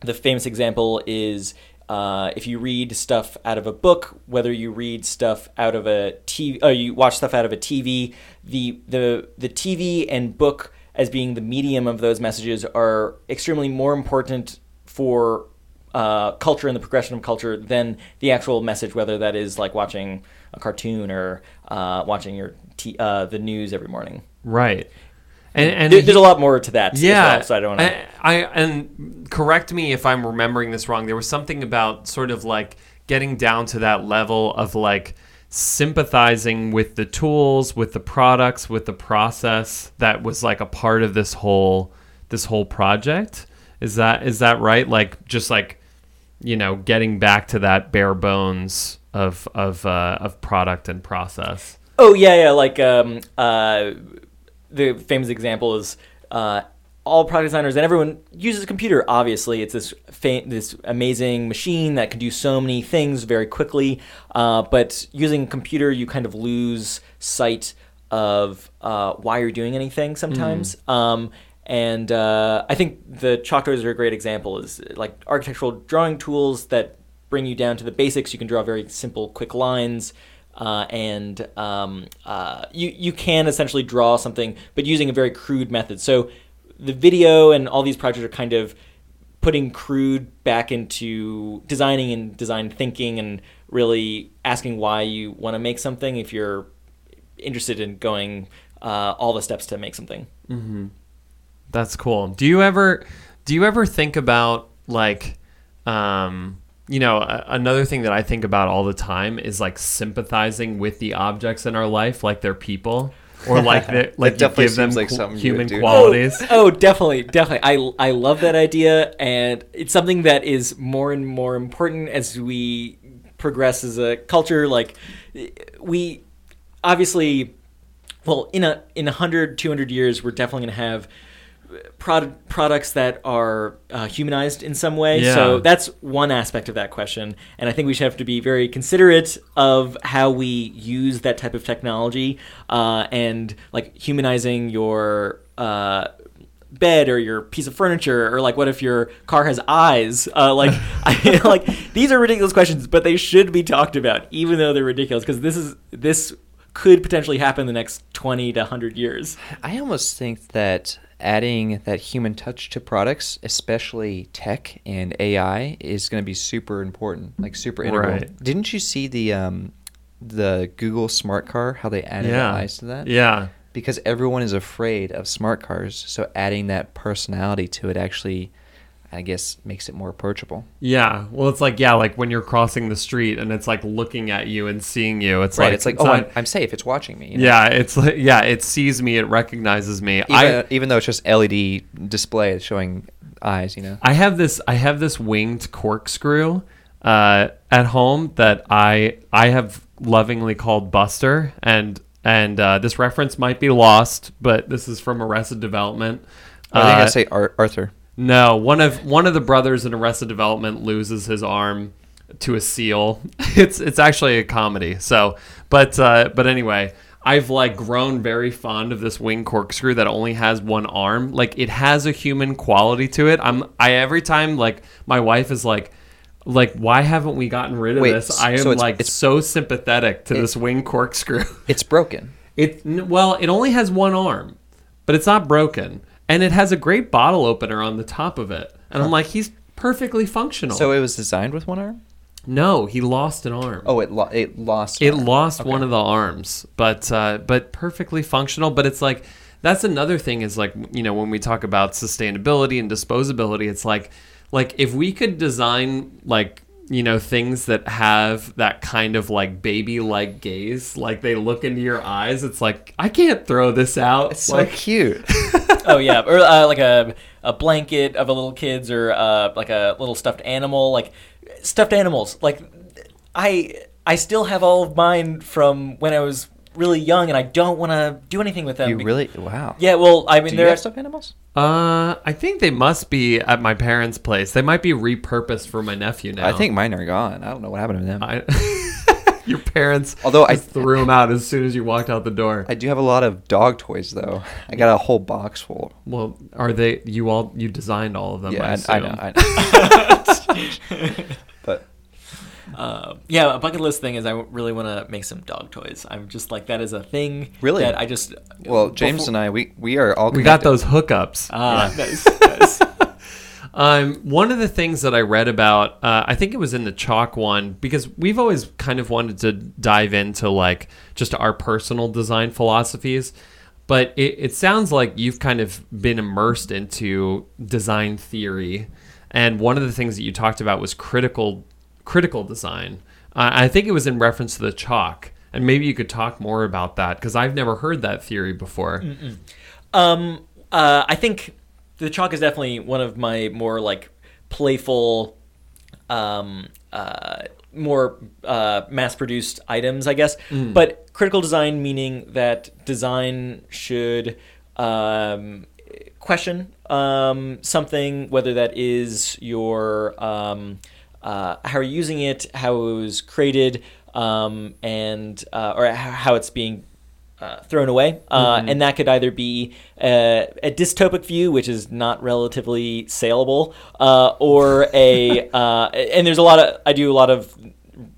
the famous example is uh, if you read stuff out of a book, whether you read stuff out of a TV, or you watch stuff out of a TV, the the the TV and book as being the medium of those messages are extremely more important for uh, culture and the progression of culture than the actual message, whether that is like watching a cartoon or uh, watching your t- uh, the news every morning. right. And, and There- he- there's a lot more to that. as yeah. well, so I don't to. I, I and correct me if I'm remembering this wrong. There was something about sort of like getting down to that level of like sympathizing with the tools, with the products, with the process that was like a part of this whole this whole project. Is that is that right? Like just like you know, getting back to that bare bones of of uh, of product and process. Oh yeah, yeah. Like um, uh, the famous example is uh, all product designers and everyone uses a computer. Obviously, it's this fa- this amazing machine that can do so many things very quickly. Uh, but using a computer, you kind of lose sight of uh, why you're doing anything sometimes. Um, and uh, I think the chalkboards are a great example. Is like architectural drawing tools that bring you down to the basics. You can draw very simple, quick lines, uh, and um, uh, you you can essentially draw something, but using a very crude method. So the video and all these projects are kind of putting crude back into designing and design thinking, and really asking why you want to make something if you're interested in going uh, all the steps to make something. That's cool. Do you ever do you ever think about like um you know, another thing that I think about all the time is like sympathizing with the objects in our life like they're people or like they, like you definitely give them seems like qu- something you would human do. qualities. Oh, oh, definitely, definitely. I I love that idea, and it's something that is more and more important as we progress as a culture. Like we obviously, well, in a in 100, 200 years, we're definitely going to have product products that are uh, humanized in some way. Yeah. So that's one aspect of that question, and I think we should have to be very considerate of how we use that type of technology, uh, and like humanizing your. Uh, bed or your piece of furniture or like what if your car has eyes uh, like I, like these are ridiculous questions but they should be talked about even though they're ridiculous because this is this could potentially happen in the next 20 to 100 years I almost think that adding that human touch to products, especially tech and AI, is going to be super important, like super integral. Right. Didn't you see the um, the Google Smart Car? How they added Yeah. eyes to that? Yeah. Because everyone is afraid of smart cars, so adding that personality to it actually, I guess, makes it more approachable. Yeah. Well, it's like yeah, like when you're crossing the street and it's like looking at you and seeing you. It's right? like it's like, it's oh, not- I'm, I'm safe. It's watching me. you know? yeah, it's like yeah, it sees me, it recognizes me. Even, I even though it's just LED display showing eyes. You know. I have this I have this winged corkscrew uh, at home that I I have lovingly called Buster and and uh, this reference might be lost, but this is from Arrested Development. I think I Uh, say Ar- Arthur. No, one of one of the brothers in Arrested Development loses his arm to a seal. It's it's actually a comedy. So, but uh, but anyway, I've like grown very fond of this wing corkscrew that only has one arm. Like it has a human quality to it. I'm I every time like my wife is like. Like, why haven't we gotten rid of Wait, this? I am so it's- like it's- so sympathetic to this wing corkscrew. It's broken. It well, it only has one arm, but it's not broken, and it has a great bottle opener on the top of it. And I'm like, he's perfectly functional. So it was designed with one arm. no, he lost an arm. Oh, it lo- it lost. it arm. lost one of the arms, but uh, but perfectly functional. But it's like that's another thing is like you know when we talk about sustainability and disposability, it's like like if we could design like you know things that have that kind of like baby like gaze like they look into your eyes it's like i can't throw this out It's so cute. oh yeah, or uh, like a a blanket of a little kid's, or uh, like a little stuffed animal, like stuffed animals. Like I I still have all of mine from when I was really young, and I don't want to do anything with them. you really? Wow. Yeah, well, I mean, Do you they're have stuffed animals? uh i think they must be at my parents place they might be repurposed for my nephew now I think mine are gone. I don't know what happened to them. I, I, your parents Although I- threw them out as soon as you walked out the door I do have a lot of dog toys though. I got a whole box full. well are they you all you designed all of them yeah, I, I, I know. I know. but Uh, yeah, a bucket list thing is I really want to make some dog toys. I'm just like that is a thing. Really? That I just well, James before- and I, we we are all. we got those hookups Ah, nice, nice. Um, one of the things that I read about, uh, I think it was in the chalk one, because we've always kind of wanted to dive into like just our personal design philosophies. But it, it sounds like you've kind of been immersed into design theory, and one of the things that you talked about was critical critical design. Uh, I think it was in reference to the chalk, and maybe you could talk more about that because I've never heard that theory before. Um, uh, I think the chalk is definitely one of my more like playful, um, uh, more uh, mass-produced items, I guess. But critical design meaning that design should um, question um, something, whether that is your um, uh, how you're using it, how it was created, um, and uh, or how it's being uh, thrown away, uh, and that could either be uh, a dystopic view, which is not relatively saleable, uh, or a uh, and there's a lot of I do a lot of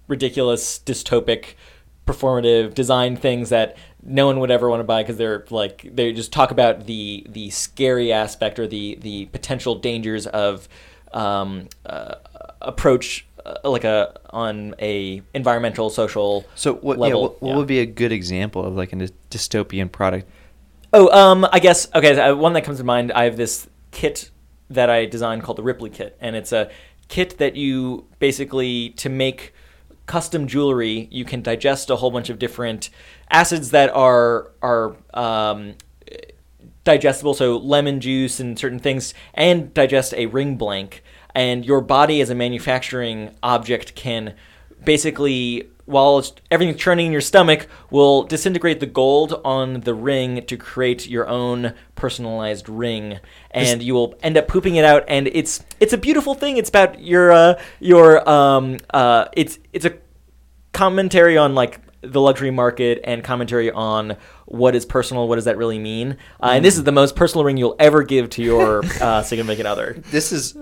ridiculous dystopic performative design things that no one would ever want to buy because they're like they just talk about the the scary aspect or the the potential dangers of um, uh, approach uh, like a on a environmental social So what? yeah, level. what, what Yeah. would be a good example of like a dystopian product? Oh, um, I guess okay. uh, One that comes to mind. I have this kit that I designed called the Ripley kit, and it's a kit that you basically to make custom jewelry. You can digest a whole bunch of different acids that are are um, digestible, so lemon juice and certain things, and digest a ring blank. And your body, as a manufacturing object, can basically, while it's, everything's churning in your stomach, will disintegrate the gold on the ring to create your own personalized ring, and you will end up pooping it out. And it's it's a beautiful thing. It's about your uh, your um uh it's it's a commentary on like the luxury market and commentary on what is personal, what does that really mean, uh, and this is the most personal ring you'll ever give to your uh, significant other. This is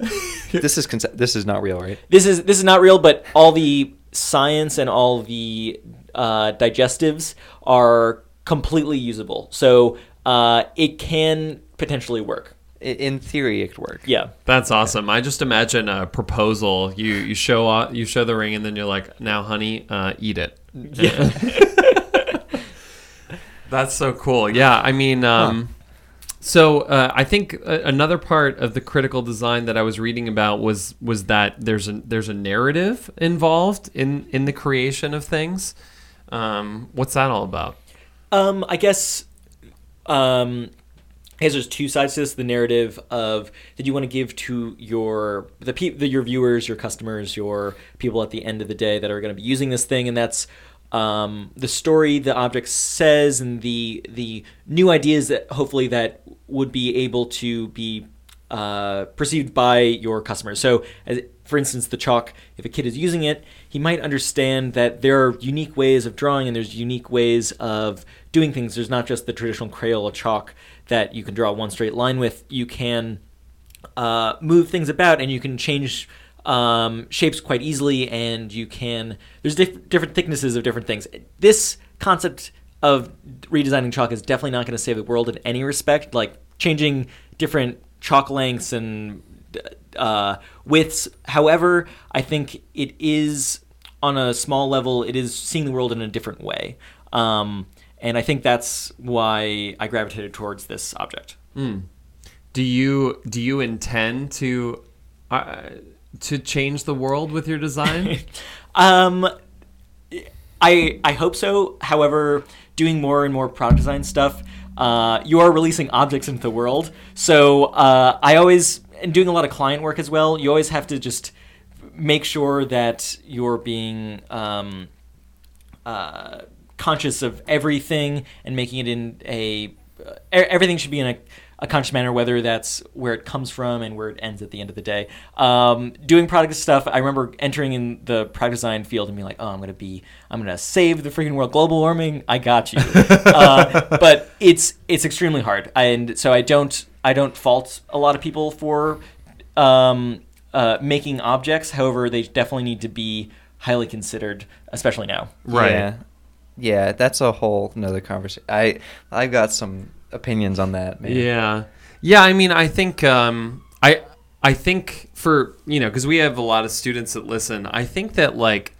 this is conce- this is not real, right? This is this is not real, but all the science and all the uh, digestives are completely usable, so uh, it can potentially work. In theory, it could work. Yeah. That's awesome. I just imagine a proposal. You you show off, you show the ring, and then you're like, "Now, honey, uh, eat it." Yeah. That's so cool. Yeah, I mean, um, so uh, I think uh, another part of the critical design that I was reading about was was that there's a there's a narrative involved in in the creation of things. Um, what's that all about? Um, I guess um, I guess there's two sides to this: the narrative of that you want to give to your the, your viewers, your customers, your people at the end of the day that are going to be using this thing, and that's um, the story the object says and the the new ideas that hopefully that would be able to be uh, perceived by your customers. So, as, for instance, the chalk, if a kid is using it, he might understand that there are unique ways of drawing and there's unique ways of doing things. There's not just the traditional Crayola chalk that you can draw one straight line with. You can uh, move things about and you can change um, shapes quite easily and you can there's diff- different thicknesses of different things. This concept of redesigning chalk is definitely not going to save the world in any respect like changing different chalk lengths and uh, widths. However i think it is on a small level it is seeing the world in a different way. Um, and i think that's why i gravitated towards this object Do you do you intend to uh, to change the world with your design? Um, I I hope so. However, doing more and more product design stuff, uh, you are releasing objects into the world. So uh, I always and doing a lot of client work as well. You always have to just make sure that you're being um, uh, conscious of everything and making it in a uh, e- everything should be in a, a conscious manner, whether that's where it comes from and where it ends at the end of the day. Um, doing product stuff, I remember entering in the product design field and being like, "Oh, I'm gonna be, I'm gonna save the freaking world, global warming. I got you." uh, but it's it's extremely hard, and so I don't I don't fault a lot of people for um, uh, making objects. However, they definitely need to be highly considered, especially now. Right. Yeah. Yeah, that's a whole another conversation. I I've got some opinions on that, man. Yeah, yeah. I mean, I think um, I I think for you know because we have a lot of students that listen. I think that like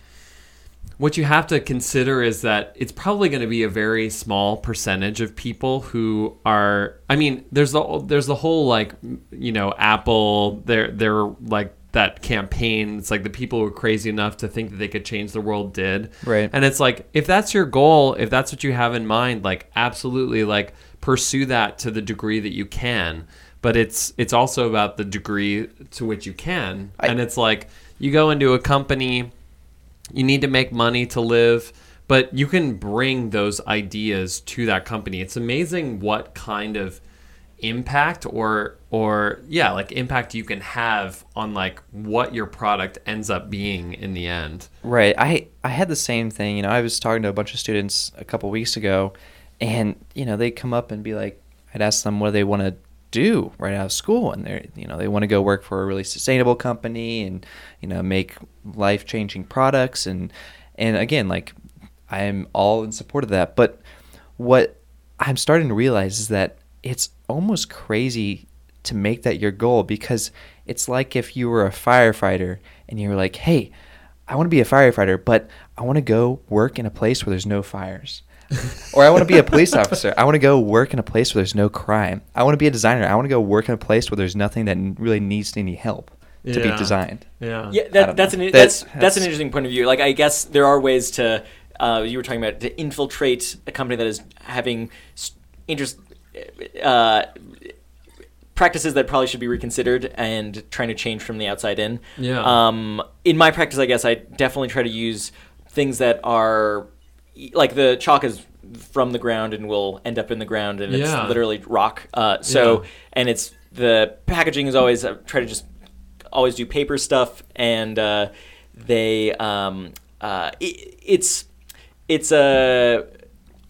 what you have to consider is that it's probably going to be a very small percentage of people who are. I mean, there's the there's the whole like you know Apple. They're they're like that campaign. It's like the people who are crazy enough to think that they could change the world did. Right. And it's like if that's your goal, if that's what you have in mind, like absolutely like pursue that to the degree that you can. But it's it's also about the degree to which you can. I- and it's like you go into a company, you need to make money to live, but you can bring those ideas to that company. It's amazing what kind of impact or or yeah, like impact you can have on like what your product ends up being in the end. Right. I I had the same thing. You know, I was talking to a bunch of students a couple weeks ago, and you know they come up and be like, I'd ask them what they want to do right out of school, and they're you know they want to go work for a really sustainable company and you know make life changing products and and again like I'm all in support of that. But what I'm starting to realize is that it's almost crazy to make that your goal because it's like if you were a firefighter and you were like, hey, I want to be a firefighter, but I want to go work in a place where there's no fires. or I want to be a police officer. I want to go work in a place where there's no crime. I want to be a designer. I want to go work in a place where there's nothing that really needs any help to be designed. Yeah. Yeah, that, that's know. an That's- that's, that's that's- an interesting point of view. Like, I guess there are ways to. Uh, you were talking about to infiltrate a company that is having interest uh, practices that probably should be reconsidered and trying to change from the outside in. Yeah. Um, in my practice, I guess I definitely try to use things that are like the chalk is from the ground and will end up in the ground and Yeah. it's literally rock. Uh, so Yeah. and it's the packaging is always I try to just always do paper stuff and uh, they um, uh, it, it's it's uh,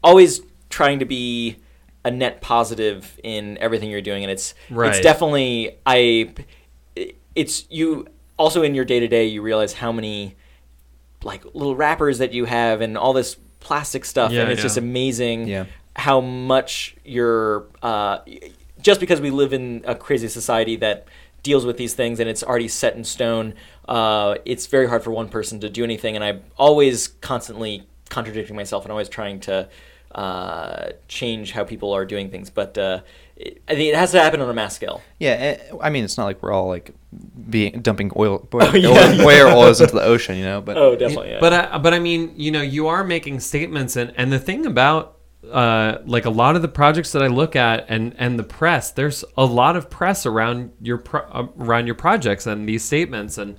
always trying to be a net positive in everything you're doing and it's Right. it's definitely I it's you also in your day to day you realize how many like little wrappers that you have and all this plastic stuff Yeah, and it's yeah. just amazing Yeah. how much you're uh, just because we live in a crazy society that deals with these things and it's already set in stone uh, it's very hard for one person to do anything and i'm always constantly contradicting myself and always trying to uh, change how people are doing things but uh, it, i think it has to happen on a mass scale Yeah, eh, I mean, it's not like we're all like being dumping oil, oil, Oh, yeah, oil, yeah. whale oils into the ocean, you know. But oh definitely yeah. But I, but I mean, you know, you are making statements, and and the thing about uh, like a lot of the projects that I look at and and the press, there's a lot of press around your pro- uh, around your projects and these statements. And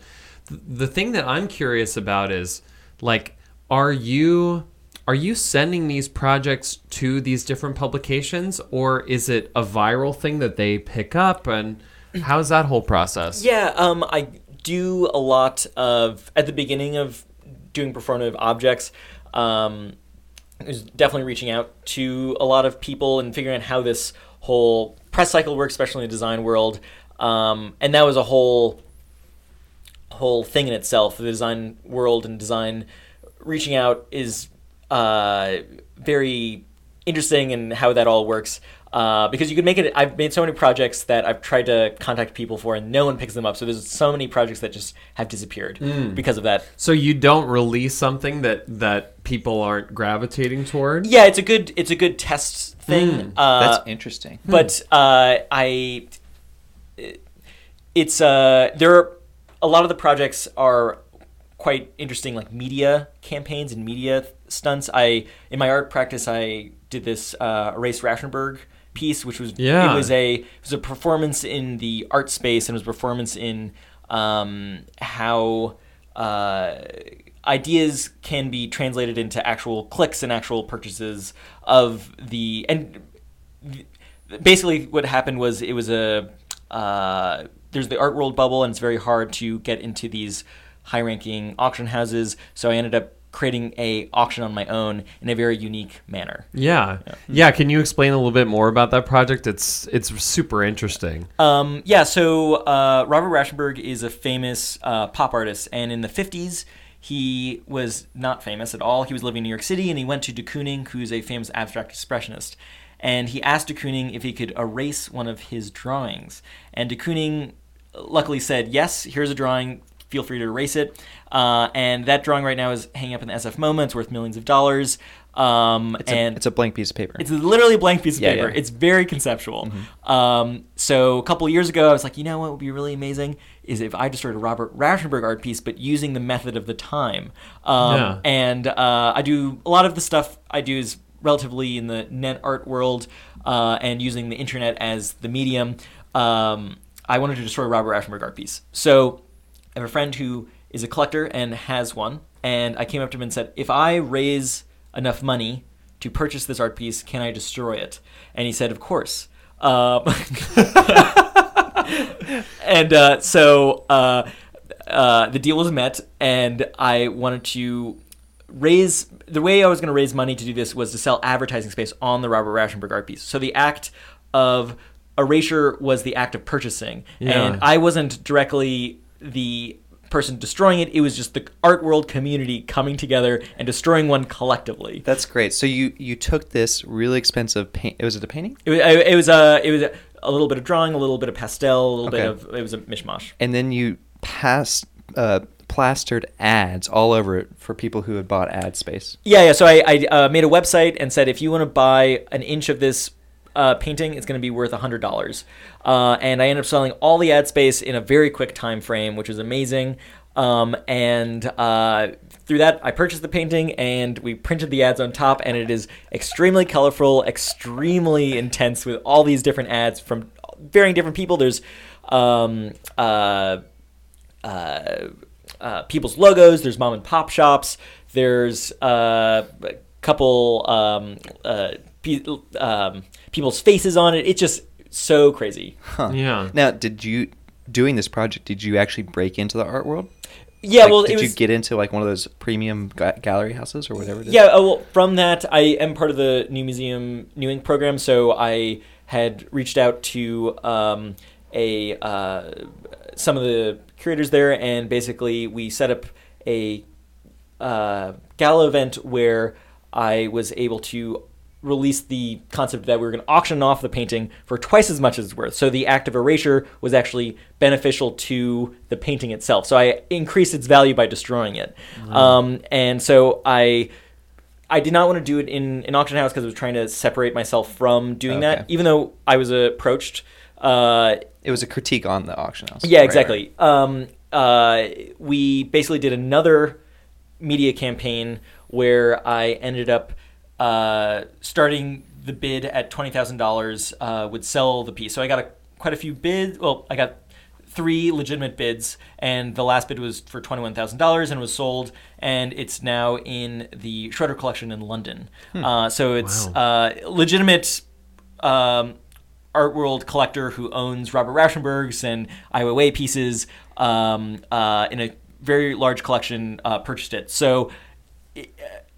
th- the thing that I'm curious about is like, are you are you sending these projects to these different publications, or is it a viral thing that they pick up? And how's that whole process? Yeah, um, I do a lot of at the beginning of doing performative objects. Um, is definitely reaching out to a lot of people and figuring out how this whole press cycle works, especially in the design world. Um, and that was a whole whole thing in itself. The design world and design reaching out is uh, very interesting and how that all works. Uh, because you can make it. I've made so many projects that I've tried to contact people for, and no one picks them up. So there's so many projects that just have disappeared because of that. So you don't release something that that people aren't gravitating toward. Yeah, it's a good it's a good test thing. Uh, That's interesting. but uh, I, it's uh, there are a lot of the projects are quite interesting, like media campaigns and media stunts. I in my art practice, I did this uh, Erase Rauschenberg piece, which was Yeah. it was a it was a performance in the art space and it was a performance in um, how. Uh, ideas can be translated into actual clicks and actual purchases of the and basically what happened was it was a uh, there's the art world bubble and it's very hard to get into these high ranking auction houses so i ended up creating a auction on my own in a very unique manner Yeah. yeah, Can you explain a little bit more about that project? It's it's super interesting. Um, yeah, so uh, Robert Rauschenberg is a famous uh, pop artist, and in the 50s, he was not famous at all. He was living in New York City, and he went to de Kooning, who's a famous abstract expressionist. And he asked de Kooning if he could erase one of his drawings. And de Kooning luckily said, Yes, here's a drawing. Feel free to erase it. Uh, and that drawing right now is hanging up in the SF MoMA. It's worth millions of dollars. Um, It's, and a, it's a blank piece of paper. it's literally a blank piece of Yeah, paper. yeah. Mm-hmm. It's very conceptual. Um, so a couple years ago, I was like, you know what would be really amazing is if I just destroyed a Robert Rauschenberg art piece, but using the method of the time. Um, Yeah. And uh, I do a lot of the stuff I do is relatively in the net art world uh, and using the internet as the medium. Um, I wanted to destroy Robert Rauschenberg art piece. So I have a friend who is a collector and has one, and I came up to him and said, if I raise enough money to purchase this art piece, can I destroy it? And he said, of course. Um, and uh, so uh, uh, the deal was met, and I wanted to raise the way I was going to raise money to do this was to sell advertising space on the Robert Rauschenberg art piece. So the act of erasure was the act of purchasing, Yeah. and I wasn't directly the person destroying it. It was just the art world community coming together and destroying one collectively. That's great. So you you took this really expensive paint. Was it a painting? It was, it was a it was a, a little bit of drawing, a little bit of pastel, a little bit of it was a mishmash. And then you passed uh, plastered ads all over it for people who had bought ad space. Yeah, yeah. So I, I uh, made a website and said if you want to buy an inch of this uh, painting, it's going to be worth hundred dollars. Uh, and I ended up selling all the ad space in a very quick time frame, which was amazing. Um, and uh, through that, I purchased the painting and we printed the ads on top, and it is extremely colorful, extremely intense with all these different ads from varying different people. There's um, uh, uh, uh, people's logos. There's mom and pop shops. There's a couple um, pe- um, people's faces on it. It's just so crazy. Huh. Yeah. Now, did you doing this project? Did you actually break into the art world? Yeah, Like, well, did it you get into like one of those premium ga- gallery houses or whatever? It is? Yeah, oh, well, from that, I am part of the New Museum NEW INC program, so I had reached out to um, a uh, some of the curators there, and basically we set up a uh, gala event where I was able to release the concept that we were going to auction off the painting for twice as much as it's worth. So the act of erasure was actually beneficial to the painting itself. So I increased its value by destroying it. Um, and so I I did not want to do it in an auction house because I was trying to separate myself from doing that, even though I was approached. Uh, It was a critique on the auction house. yeah, Right, exactly. Um, uh, we basically did another media campaign where I ended up uh, starting the bid at twenty thousand dollars uh, would sell the piece. So I got a, quite a few bids. Well, I got three legitimate bids, and the last bid was for twenty one thousand dollars and was sold, and it's now in the Shredder collection in London. Uh, so it's uh, legitimate. Um, art world collector who owns Robert Rauschenberg's and Weiwei pieces um, uh, in a very large collection uh, purchased it. So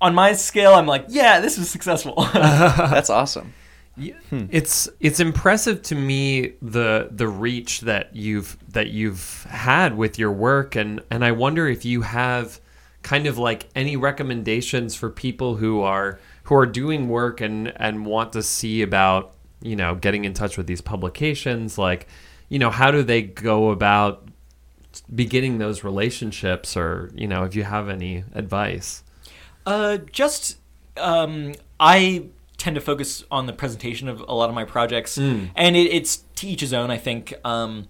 on my scale, I'm like, yeah, this was successful. That's awesome. Hmm. It's it's impressive to me the the reach that you've that you've had with your work and and I wonder if you have kind of like any recommendations for people who are who are doing work and and want to see about you know getting in touch with these publications like you know how do they go about beginning those relationships or you know if you have any advice Uh, just um, I tend to focus on the presentation of a lot of my projects, and it, it's to each his own. I think um,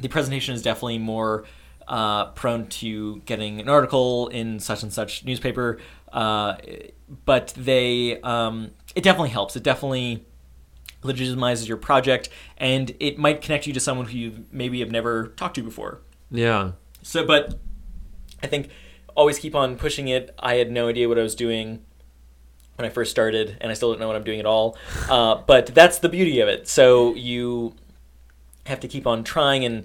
the presentation is definitely more uh, prone to getting an article in such and such newspaper, uh, but they um, it definitely helps. It definitely legitimizes your project, and it might connect you to someone who you maybe have never talked to before. yeah So, but I think always keep on pushing it. I had no idea what I was doing when I first started, and I still don't know what I'm doing at all. Uh, but that's the beauty of it. So you have to keep on trying and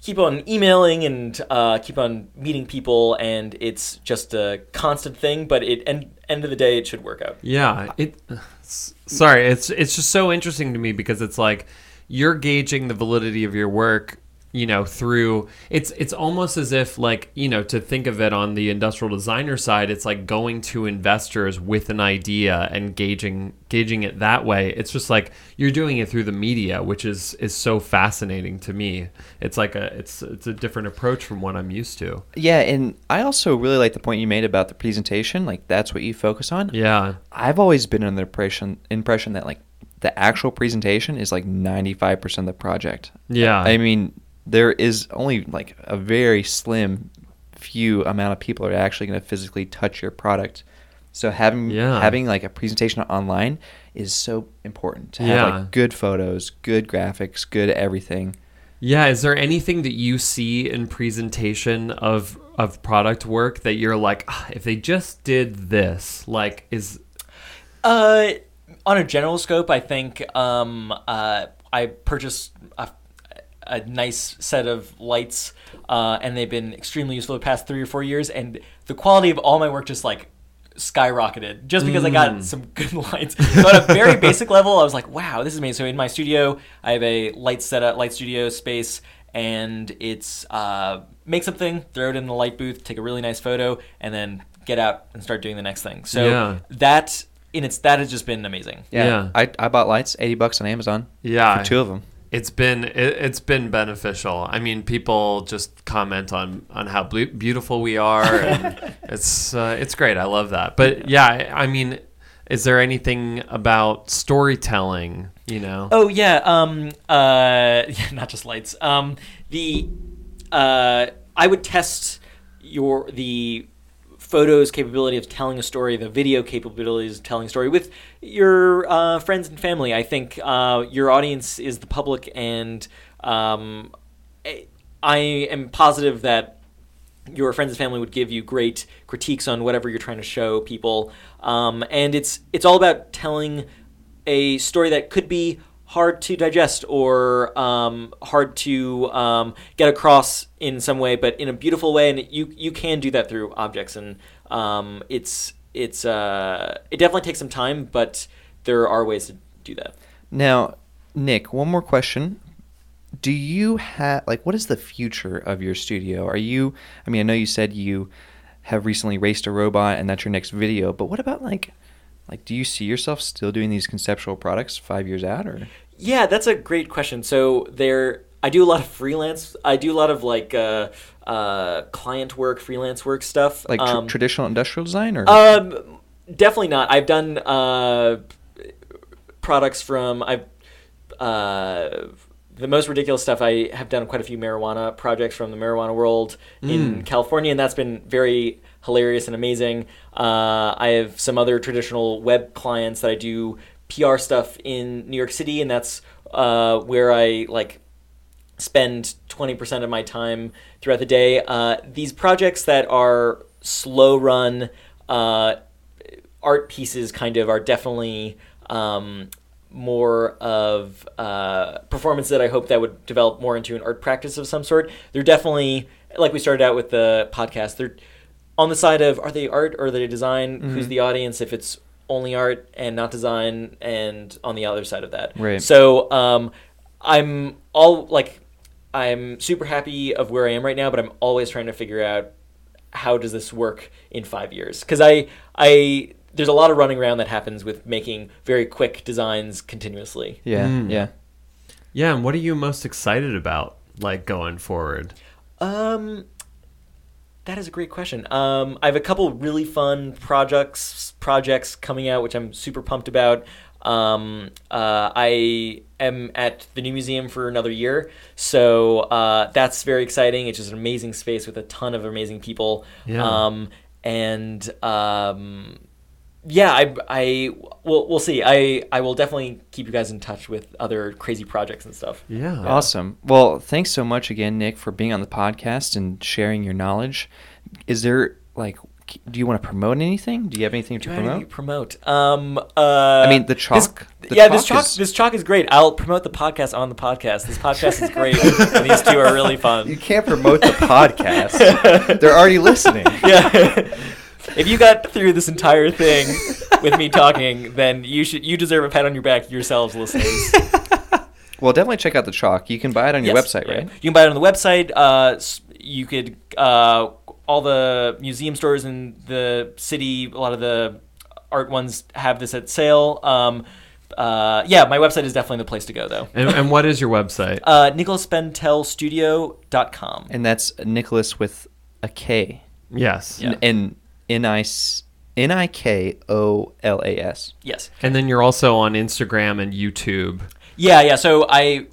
keep on emailing and uh, keep on meeting people, and it's just a constant thing. But it end end of the day, it should work out. Yeah, it. Sorry, it's it's just so interesting to me because it's like you're gauging the validity of your work, you know, through it's it's almost as if like you know to think of it on the industrial designer side, it's like going to investors with an idea and gauging gauging it that way. It's just like you're doing it through the media, which is is so fascinating to me. It's like a it's it's a different approach from what I'm used to. Yeah, and I also really like the point you made about the presentation. Like that's what you focus on. Yeah. I've always been under the impression impression that like the actual presentation is like ninety five percent of the project. Yeah. I mean, there is only like a very slim few amount of people are actually going to physically touch your product. So having Yeah. having like a presentation online is so important to have Yeah. like good photos, good graphics, good everything. Yeah, is there anything that you see in presentation of of product work that you're like, "Ah, if they just did this, like, is Uh, on a general scope, I think um, uh, I purchased a, a nice set of lights, uh, and they've been extremely useful the past three or four years. And the quality of all my work just like skyrocketed just because I got some good lights. So at a very basic level, I was like, "Wow, this is amazing." So in my studio, I have a light setup, light studio space, and it's uh, make something, throw it in the light booth, take a really nice photo, and then get out and start doing the next thing. So Yeah. that in its that has just been amazing. Yeah, Yeah. I, I bought lights, eighty bucks on Amazon. Yeah. for two of them. It's been it, it's been beneficial. I mean, people just comment on on how ble- beautiful we are, and it's uh, it's great. I love that. But yeah, I, I mean, is there anything about storytelling? You know? Oh yeah, um, uh, yeah, not just lights. Um, the uh, I would test your the photos capability of telling a story, the video capabilities of telling a story with your uh, friends and family. I think uh, your audience is the public, and um, I- am positive that your friends and family would give you great critiques on whatever you're trying to show people. Um, and it's it's all about telling a story that could be hard to digest or um, hard to um, get across in some way, but in a beautiful way. And you you can do that through objects, and um, it's it's uh, it definitely takes some time, but there are ways to do that. Now, Nik, one more question. Do you have like what is the future of your studio? Are you I mean, I know you said you have recently raced a robot and that's your next video, but what about like like do you see yourself still doing these conceptual products 5 years out or Yeah, that's a great question. So there, I do a lot of freelance. I do a lot of like uh, uh, client work, freelance work stuff. like tr- um, traditional industrial design or um, definitely not. I've done uh, products from I've uh, the most ridiculous stuff. I have done quite a few marijuana projects from the marijuana world in California, and that's been very hilarious and amazing. Uh, I have some other traditional web clients that I do PR stuff in New York City, and that's uh, where I like spend 20% of my time throughout the day. Uh, these projects that are slow run uh, art pieces kind of are definitely um, more of uh, performance that I hope that would develop more into an art practice of some sort. They're definitely like we started out with the podcast. They're on the side of are they art or are they design? Who's the audience? If it's only art and not design, and on the other side of that. Right. So um, I'm all like I'm super happy of where I am right now, but I'm always trying to figure out how does this work in five years? Because I I there's a lot of running around that happens with making very quick designs continuously. Yeah, Mm. yeah. Yeah, and what are you most excited about, like going forward? Um, that is a great question. Um, I have a couple really fun projects projects coming out, which I'm super pumped about. Um, uh, I am at the new museum for another year, so uh, that's very exciting. It's just an amazing space with a ton of amazing people. Yeah. Um, and um, yeah, I, I, we'll, we'll see. I, I will definitely keep you guys in touch with other crazy projects and stuff. Yeah. Awesome. Well, thanks so much again, Nik, for being on the podcast and sharing your knowledge. Is there like, do you want to promote anything? Do you have anything to Do I have anything promote? to promote? Um, uh, I mean, the this- chalk- the yeah, this chalk chalk. is- This chalk is great. I'll promote the podcast on the podcast. This podcast is great. and these two are really fun. You can't promote the podcast. They're already listening. Yeah. If you got through this entire thing with me talking, then you should you deserve a pat on your back yourselves, listeners. Well, definitely check out the chalk. You can buy it on your Yes, website, yeah. right? You can buy it on the website. Uh, s- you could uh, all the museum stores in the city. A lot of the art ones have this at sale. Um, uh, yeah, my website is definitely the place to go, though. And, and what is your website? Uh, NikolasBentelStudio.com. And that's Nicholas with a K. yes. Yeah. And N I S N I K O L A S. Yes. And then you're also on Instagram and YouTube. Yeah, yeah. So I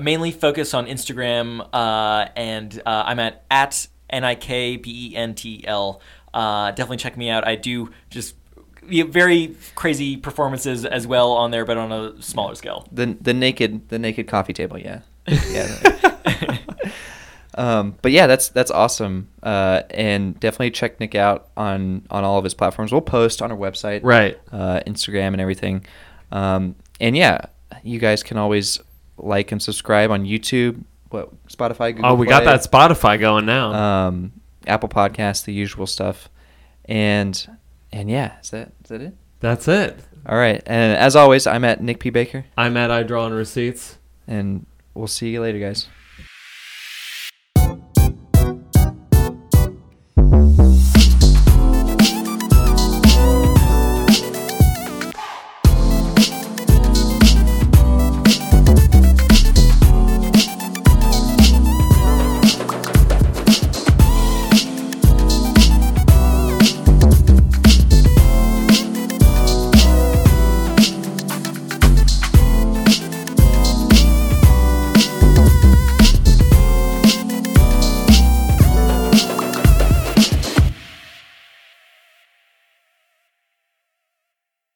mainly focus on Instagram, uh, and uh, I'm at at n i k b e n t l. Uh, definitely check me out. I do just very crazy performances as well on there, but on a smaller scale. The the naked the naked coffee table, yeah. Yeah. Um, but yeah, that's that's awesome. Uh, and definitely check Nik out on on all of his platforms. We'll post on our website, Right. uh, Instagram and everything. Um, and yeah, you guys can always like and subscribe on YouTube. What Spotify? Google oh, we got that Spotify going now. Um, Apple Podcasts, the usual stuff. And and yeah, is that is that it? That's it. All right. And as always, I'm at Nick P Baker, I'm at I Draw on Receipts. and we'll see you later, guys.